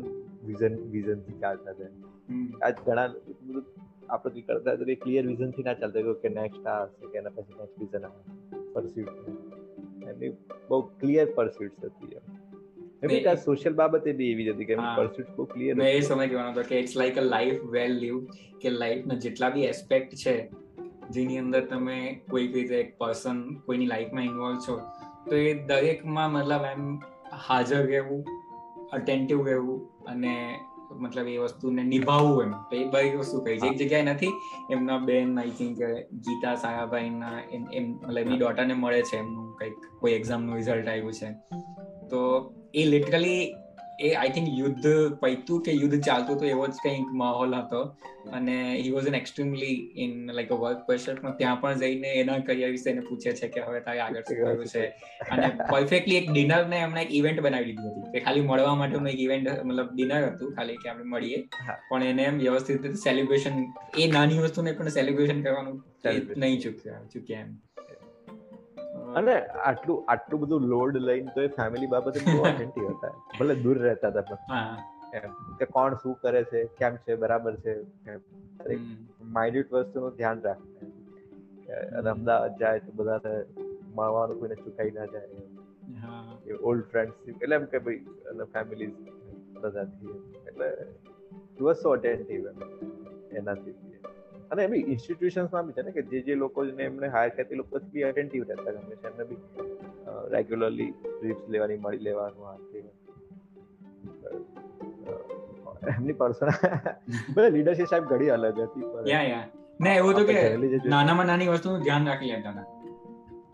વિઝન વિઝનથી ચાલતા છે આજ ઘણા બધું આપણે કરતા તો ક્લિયર વિઝનથી ના ચાલતા કે નેક્સ્ટ આ હશે કે એના પછી નેક્સ્ટ વિઝન આ પરસ્યુટ એમની બહુ ક્લિયર પરસ્યુટ હતી એમ. એવી આ સોશિયલ બાબતે બી એવી જ હતી કે પરસ્યુટ બહુ ક્લિયર મેં એ સમય કહેવાનો હતો કે it's like a life well live કે લાઈફના જેટલા બી એસ્પેક્ટ છે જેની અંદર તમે કોઈ રીતે એક પર્સન કોઈની લાઈફમાં ઇન્વોલ્વ છો તો એ દરેકમાં મતલબ એમ હાજર રહેવું અટેન્ટિવ રહેવું અને મતલબ એ વસ્તુને નિભાવવું એમ. તો એ બધી વસ્તુ કહી છે. એક જગ્યાએ નથી એમના બેન આઈ થિંક ગીતા સારાભાઈના એમ મતલબ એમની ડોટરને મળે છે એમનું કંઈક કોઈ એક્ઝામનું રિઝલ્ટ આવ્યું છે. તો એ લિટરલી એ આઈ થિંક યુદ્ધ પૈતું કે યુદ્ધ ચાલતું હતું એવો જ કંઈક માહોલ હતો. અને he was an extremely in like a work pressure ત્યાં પણ જઈને એના કરિયર વિશે એને પૂછે છે કે હવે તારે આગળ શું કરવું છે? અને પરફેક્ટલી એક ડિનર ને એમણે એક ઇવેન્ટ બનાવી દીધી હતી. કે ખાલી મળવા માટેનું એક ઇવેન્ટ મતલબ ડિનર હતું ખાલી કે આપણે મળીએ. પણ એને એમ વ્યવસ્થિત રીતે સેલિબ્રેશન એ નાની વસ્તુને પણ સેલિબ્રેશન કરવાનું નહીં ચૂક્યા ચૂક્યા એમ. અને આટલું આટલું બધું લોડ લઈને તો એ ફેમિલી બાબતે બહુ અટેન્ટિવ હતા. ભલે દૂર રહેતા હતા પણ. કે કોણ શું કરે છે કેમ છે બરાબર છે માઇન્યુટ વસ્તુનું ધ્યાન રાખે અને અમદાવાદ જાય તો બધાને મળવાનું કોઈને ચૂકાઈ ના જાય. ઓલ્ડ ફ્રેન્ડ્સ એટલે એમ કે ભાઈ અને ફેમિલી બધાથી. એટલે વોઝ સો અટેન્ટિવ એનાથી. અને એમ ઇન્સ્ટિટ્યુશન્સમાં બી છે ને કે જે જે લોકો એમને હાયર કરે તે લોકો બી અટેન્ટિવ રહેતા ગમે છે એમને બી રેગ્યુલરલી ટ્રીપ્સ લેવાની મળી લેવાનું આ એમની પર્સનલ બધા લીડરશિપ સાહેબ ઘણી અલગ હતી યા યા. ના એવું તો કે નાનામાં નાની વસ્તુનું ધ્યાન રાખી લેતા હતા.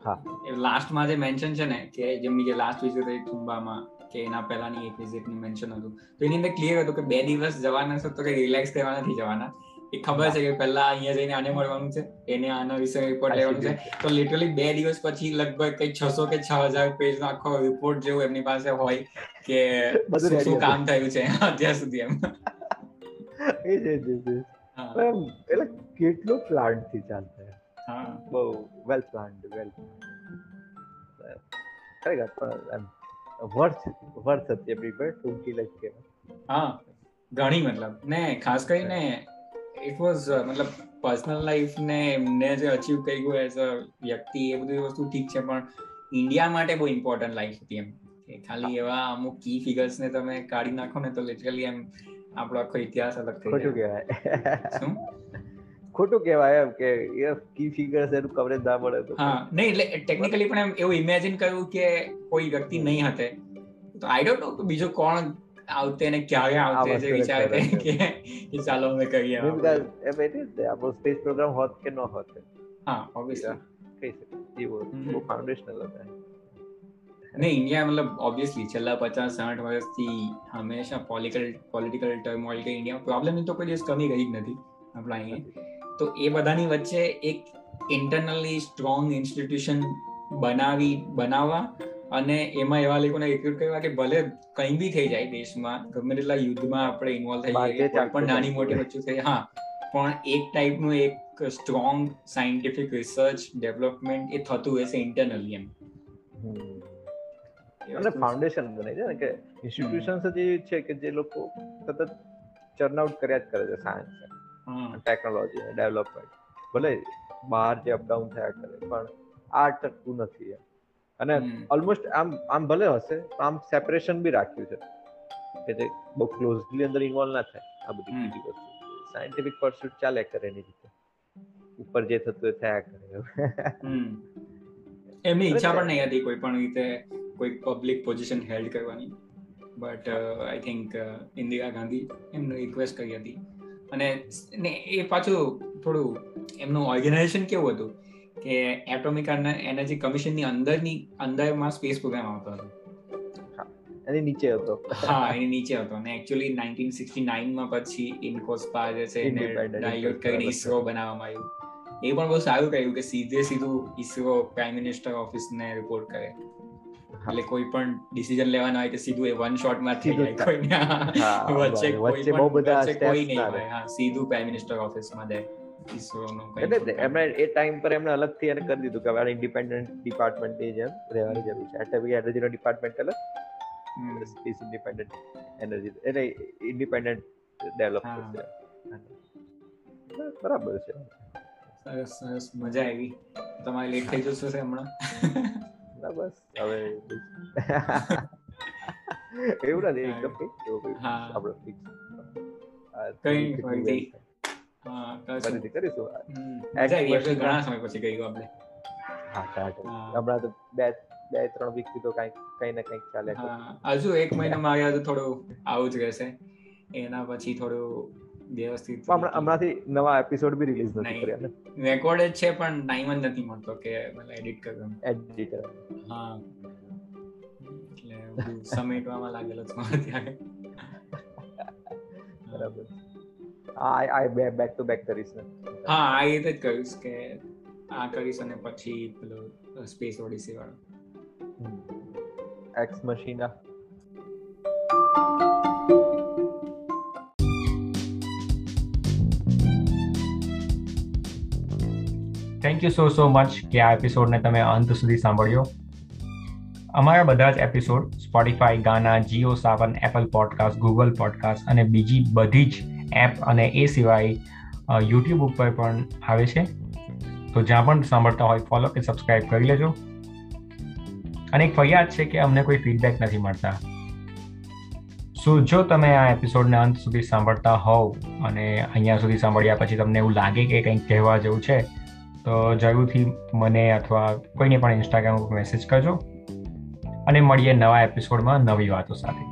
હા. લાસ્ટમાં જે મેન્શન છે ને કે જેમની જે લાસ્ટ વિઝિટ હતી ટુંબામાં કે એના પહેલાની એક વિઝિટની મેન્શન હતું. તો એની અંદર ક્લિયર હતું કે બે દિવસ જવાના છો તો કે રિલેક્સ કરવા નથી જવાના. એ ખબર છે કે પહેલા અહીંયા જઈને આને મળવાનું છે એને આના વિશે રિપોર્ટ લેવાનું છે. તો લિટરલી બે દિવસ પછી લગભગ કઈ છસો કે છ હજાર પેજ નો આખો રિપોર્ટ જેવું એમની પાસે હોય કે શું કામ થયું છે અત્યાર સુધી એમ. એટલે કેટલો પ્લાન્ટથી ચાલતા હા. બહુ વેલ પ્લાન્ડ વેલ ખરેખર પણ વર્થ વર્થ હતી એવરી પર ટૂંકી લાઈફ કે હા ઘણી મતલબ. ને ખાસ કરીને ઇટ વોઝ મતલબ પર્સનલ લાઈફ ને એમને જે અચીવ કર્યું એઝ અ વ્યક્તિ એ બધી વસ્તુ ઠીક છે પણ ઇન્ડિયા માટે બહુ ઇમ્પોર્ટન્ટ લાઈફ હતી એમ કે ખાલી એવા અમુક કી ફિગર્સ ને તમે કાઢી નાખો ને તો લિટરલી એમ આપણો આખો ઇતિહાસ અલગ થઈ ખોટું કહેવાય શું ખોટું કહેવાય એમ કે કી ફિગર્સ એનું કવરેજ ના મળે તો હા નહીં એટલે ટેકનિકલી પણ એમ એવું ઇમેજિન કર્યું કે કોઈ વ્યક્તિ નહીં હતે તો આઈ ડોન્ટ નો બીજો કોણ આવતે ને ક્યારે આવતે જે વિચારતે કે કે ચાલો અમે કરીએ એમ એટલે આપણો સ્પેસ પ્રોગ્રામ હોત કે ન હોત? હા ઓબ્વિયસલી કહી શકે. એવો બહુ ફાઉન્ડેશનલ હતા. ને ઇન્ડિયા મતલબ ઓબ્વિયસલી છેલ્લા પચાસ સાઠ વર્ષથી હંમેશા પોલિટિકલ પોલિટિકલ ટર્મોઇલ કે ઇન્ડિયા પ્રોબ્લેમ તો કોઈ દિવસ કમી ગઈ જ નથી આપણા અહીંયા. તો એ બધાની વચ્ચે એક ઇન્ટરનલી સ્ટ્રોંગ ઇન્સ્ટિટ્યુશન બનાવી બનાવવા અને એમાં એવા લોકોને રિક્રુટ કરવા કે ભલે કંઈ બી થઈ જાય દેશમાં ગમે તેટલા યુદ્ધમાં આપણે ઇન્વોલ્વ થઈ જઈએ પણ નાની મોટી વસ્તુ થઈ હા. પણ એક ટાઈપનું એક સ્ટ્રોંગ સાયન્ટિફિક રિસર્ચ ડેવલપમેન્ટ એ થતું હશે ઇન્ટરનલી એમ. એટલે ફાઉન્ડેશન બને છે ને કે ઇન્સ્ટિટ્યુશન્સ જે છે કે જે લોકો સતત ચર્ન આઉટ કર્યા જ કરે છે સાયન્સ ટેકનોલોજી ડેવલપમેન્ટ ભલે બહાર જે અપડાઉન થયા કરે પણ આ ટકતું નથી એમ. અને ઓલમોસ્ટ આમ આમ ભલે હશે આમ સેપરેશન બી રાખ્યું છે. કે જે બહુ ક્લોઝલી અંદર ઇન્વોલ્વ ના થાય આ બધી બીજી વસ્તુ. સાયન્ટિફિક પરસ્યુટ ચાલે કરે એની રીતે. ઉપર જે થતું એ થયા કરે એમની ઈચ્છા પણ નહીં હતી કોઈ પણ રીતે કોઈ પબ્લિક પોઝિશન હેલ્ડ કરવાની. But I think Indira Gandhi એમને રિક્વેસ્ટ કરી હતી. અને એ પાછું થોડું એમનું ઓર્ગેનાઇઝેશન કેવું હતું? કે એટોમિક એનર્જી કમિશનની અંદરની અંદરમાં સ્પેસ પ્રોગ્રામ આવતો હતો. એની નીચે હતો. હા એની નીચે હતો. અને એકચ્યુઅલી 1969 માં પછી ઇન્કોસ્પા જે છે એને ડાયલ્યુટ કરીને ઇસરો બનાવવામાં આવ્યું. એ પણ બહુ સારું કહ્યું કે સીધે સીધું ઇસરો પ્રાઇમ મિનિસ્ટર ઓફિસ ને રિપોર્ટ કરે. એટલે કોઈ પણ ડિસિઝન લેવાનો હોય તો સીધું એ વન શોટમાં થઈ જાય કોઈ વચ્ચે કોઈ બહુ બધા કોઈ નહીં હોય. હા સીધું પ્રાઇમ મિનિસ્ટર ઓફિસમાં જાય એટલે એમણે એ ટાઈમ પર એમણે અલગથી એને કરી દીધું કે હવે ઇન્ડિપેન્ડન્ટ ડિપાર્ટમેન્ટ જેમ રહેવાની જરૂર છે. એટલે એનર્જી નો ડિપાર્ટમેન્ટ અલગ સ્પેસ ઇન્ડિપેન્ડન્ટ એનર્જી એટલે ઇન્ડિપેન્ડન્ટ ડેવલપ થશે બરાબર છે. સરસ સરસ. મજા આવી. તમારે લેટ થઈ જશે હમણાં. ના બસ હવે એવું નથી એકદમ કઈ એવું આપણે ફિક્સ કઈ કઈ ફરીથી કરીશું ઘણા સમય પછી ગયું આપણે. હમણાં તો બે બે ત્રણ વીકથી તો કઈ કઈ ને કંઈક ચાલે હજુ એક મહિનામાં આવ્યા તો થોડું આવું જ રહેશે. એના પછી થોડું વ્યવસ્થિત હમણાંથી નવા એપિસોડ બી રિલીઝ નથી કર્યા રેકોર્ડ જ છે પણ ટાઈમ જ નથી મળતો કે મને એડિટ કરવાનું. એડિટ કરવાનું. હા. એટલે સમેટવામાં લાગેલો છું અત્યારે. બરાબર આ આઈ બે બેક ટુ બેક કરીશ ને. હા આ એ જ કહીશ કે આ કરીશ અને પછી પેલો સ્પેસ ઓડિસી વાળો. Ex machina thank you so so much કે આ એપિસોડને તમે અંત સુધી સાંભળ્યો. અમારા બધા જ episode Spotify Gaana Jio Saavn Apple podcast Google podcast અને બીજી બધી જ એપ અને એ સિવાય યુટ્યુબ ઉપર પણ આવે છે. તો જ્યાં પણ સાંભળતા હોય ફોલો કે સબસ્ક્રાઇબ કરી લેજો. અને એક ફરિયાદ છે કે અમને કોઈ ફીડબેક નથી મળતા. સો જો તમે આ એપિસોડને અંત સુધી સાંભળતા હોવ અને અહીંયા સુધી સાંભળ્યા પછી તમને એવું લાગે કે કંઈક કહેવા જેવું છે, તો જરૂરથી મને અથવા કોઈને પણ ઇન્સ્ટાગ્રામ ઉપર મેસેજ કરજો. અને મળીએ નવા એપિસોડમાં નવી વાતો સાથે.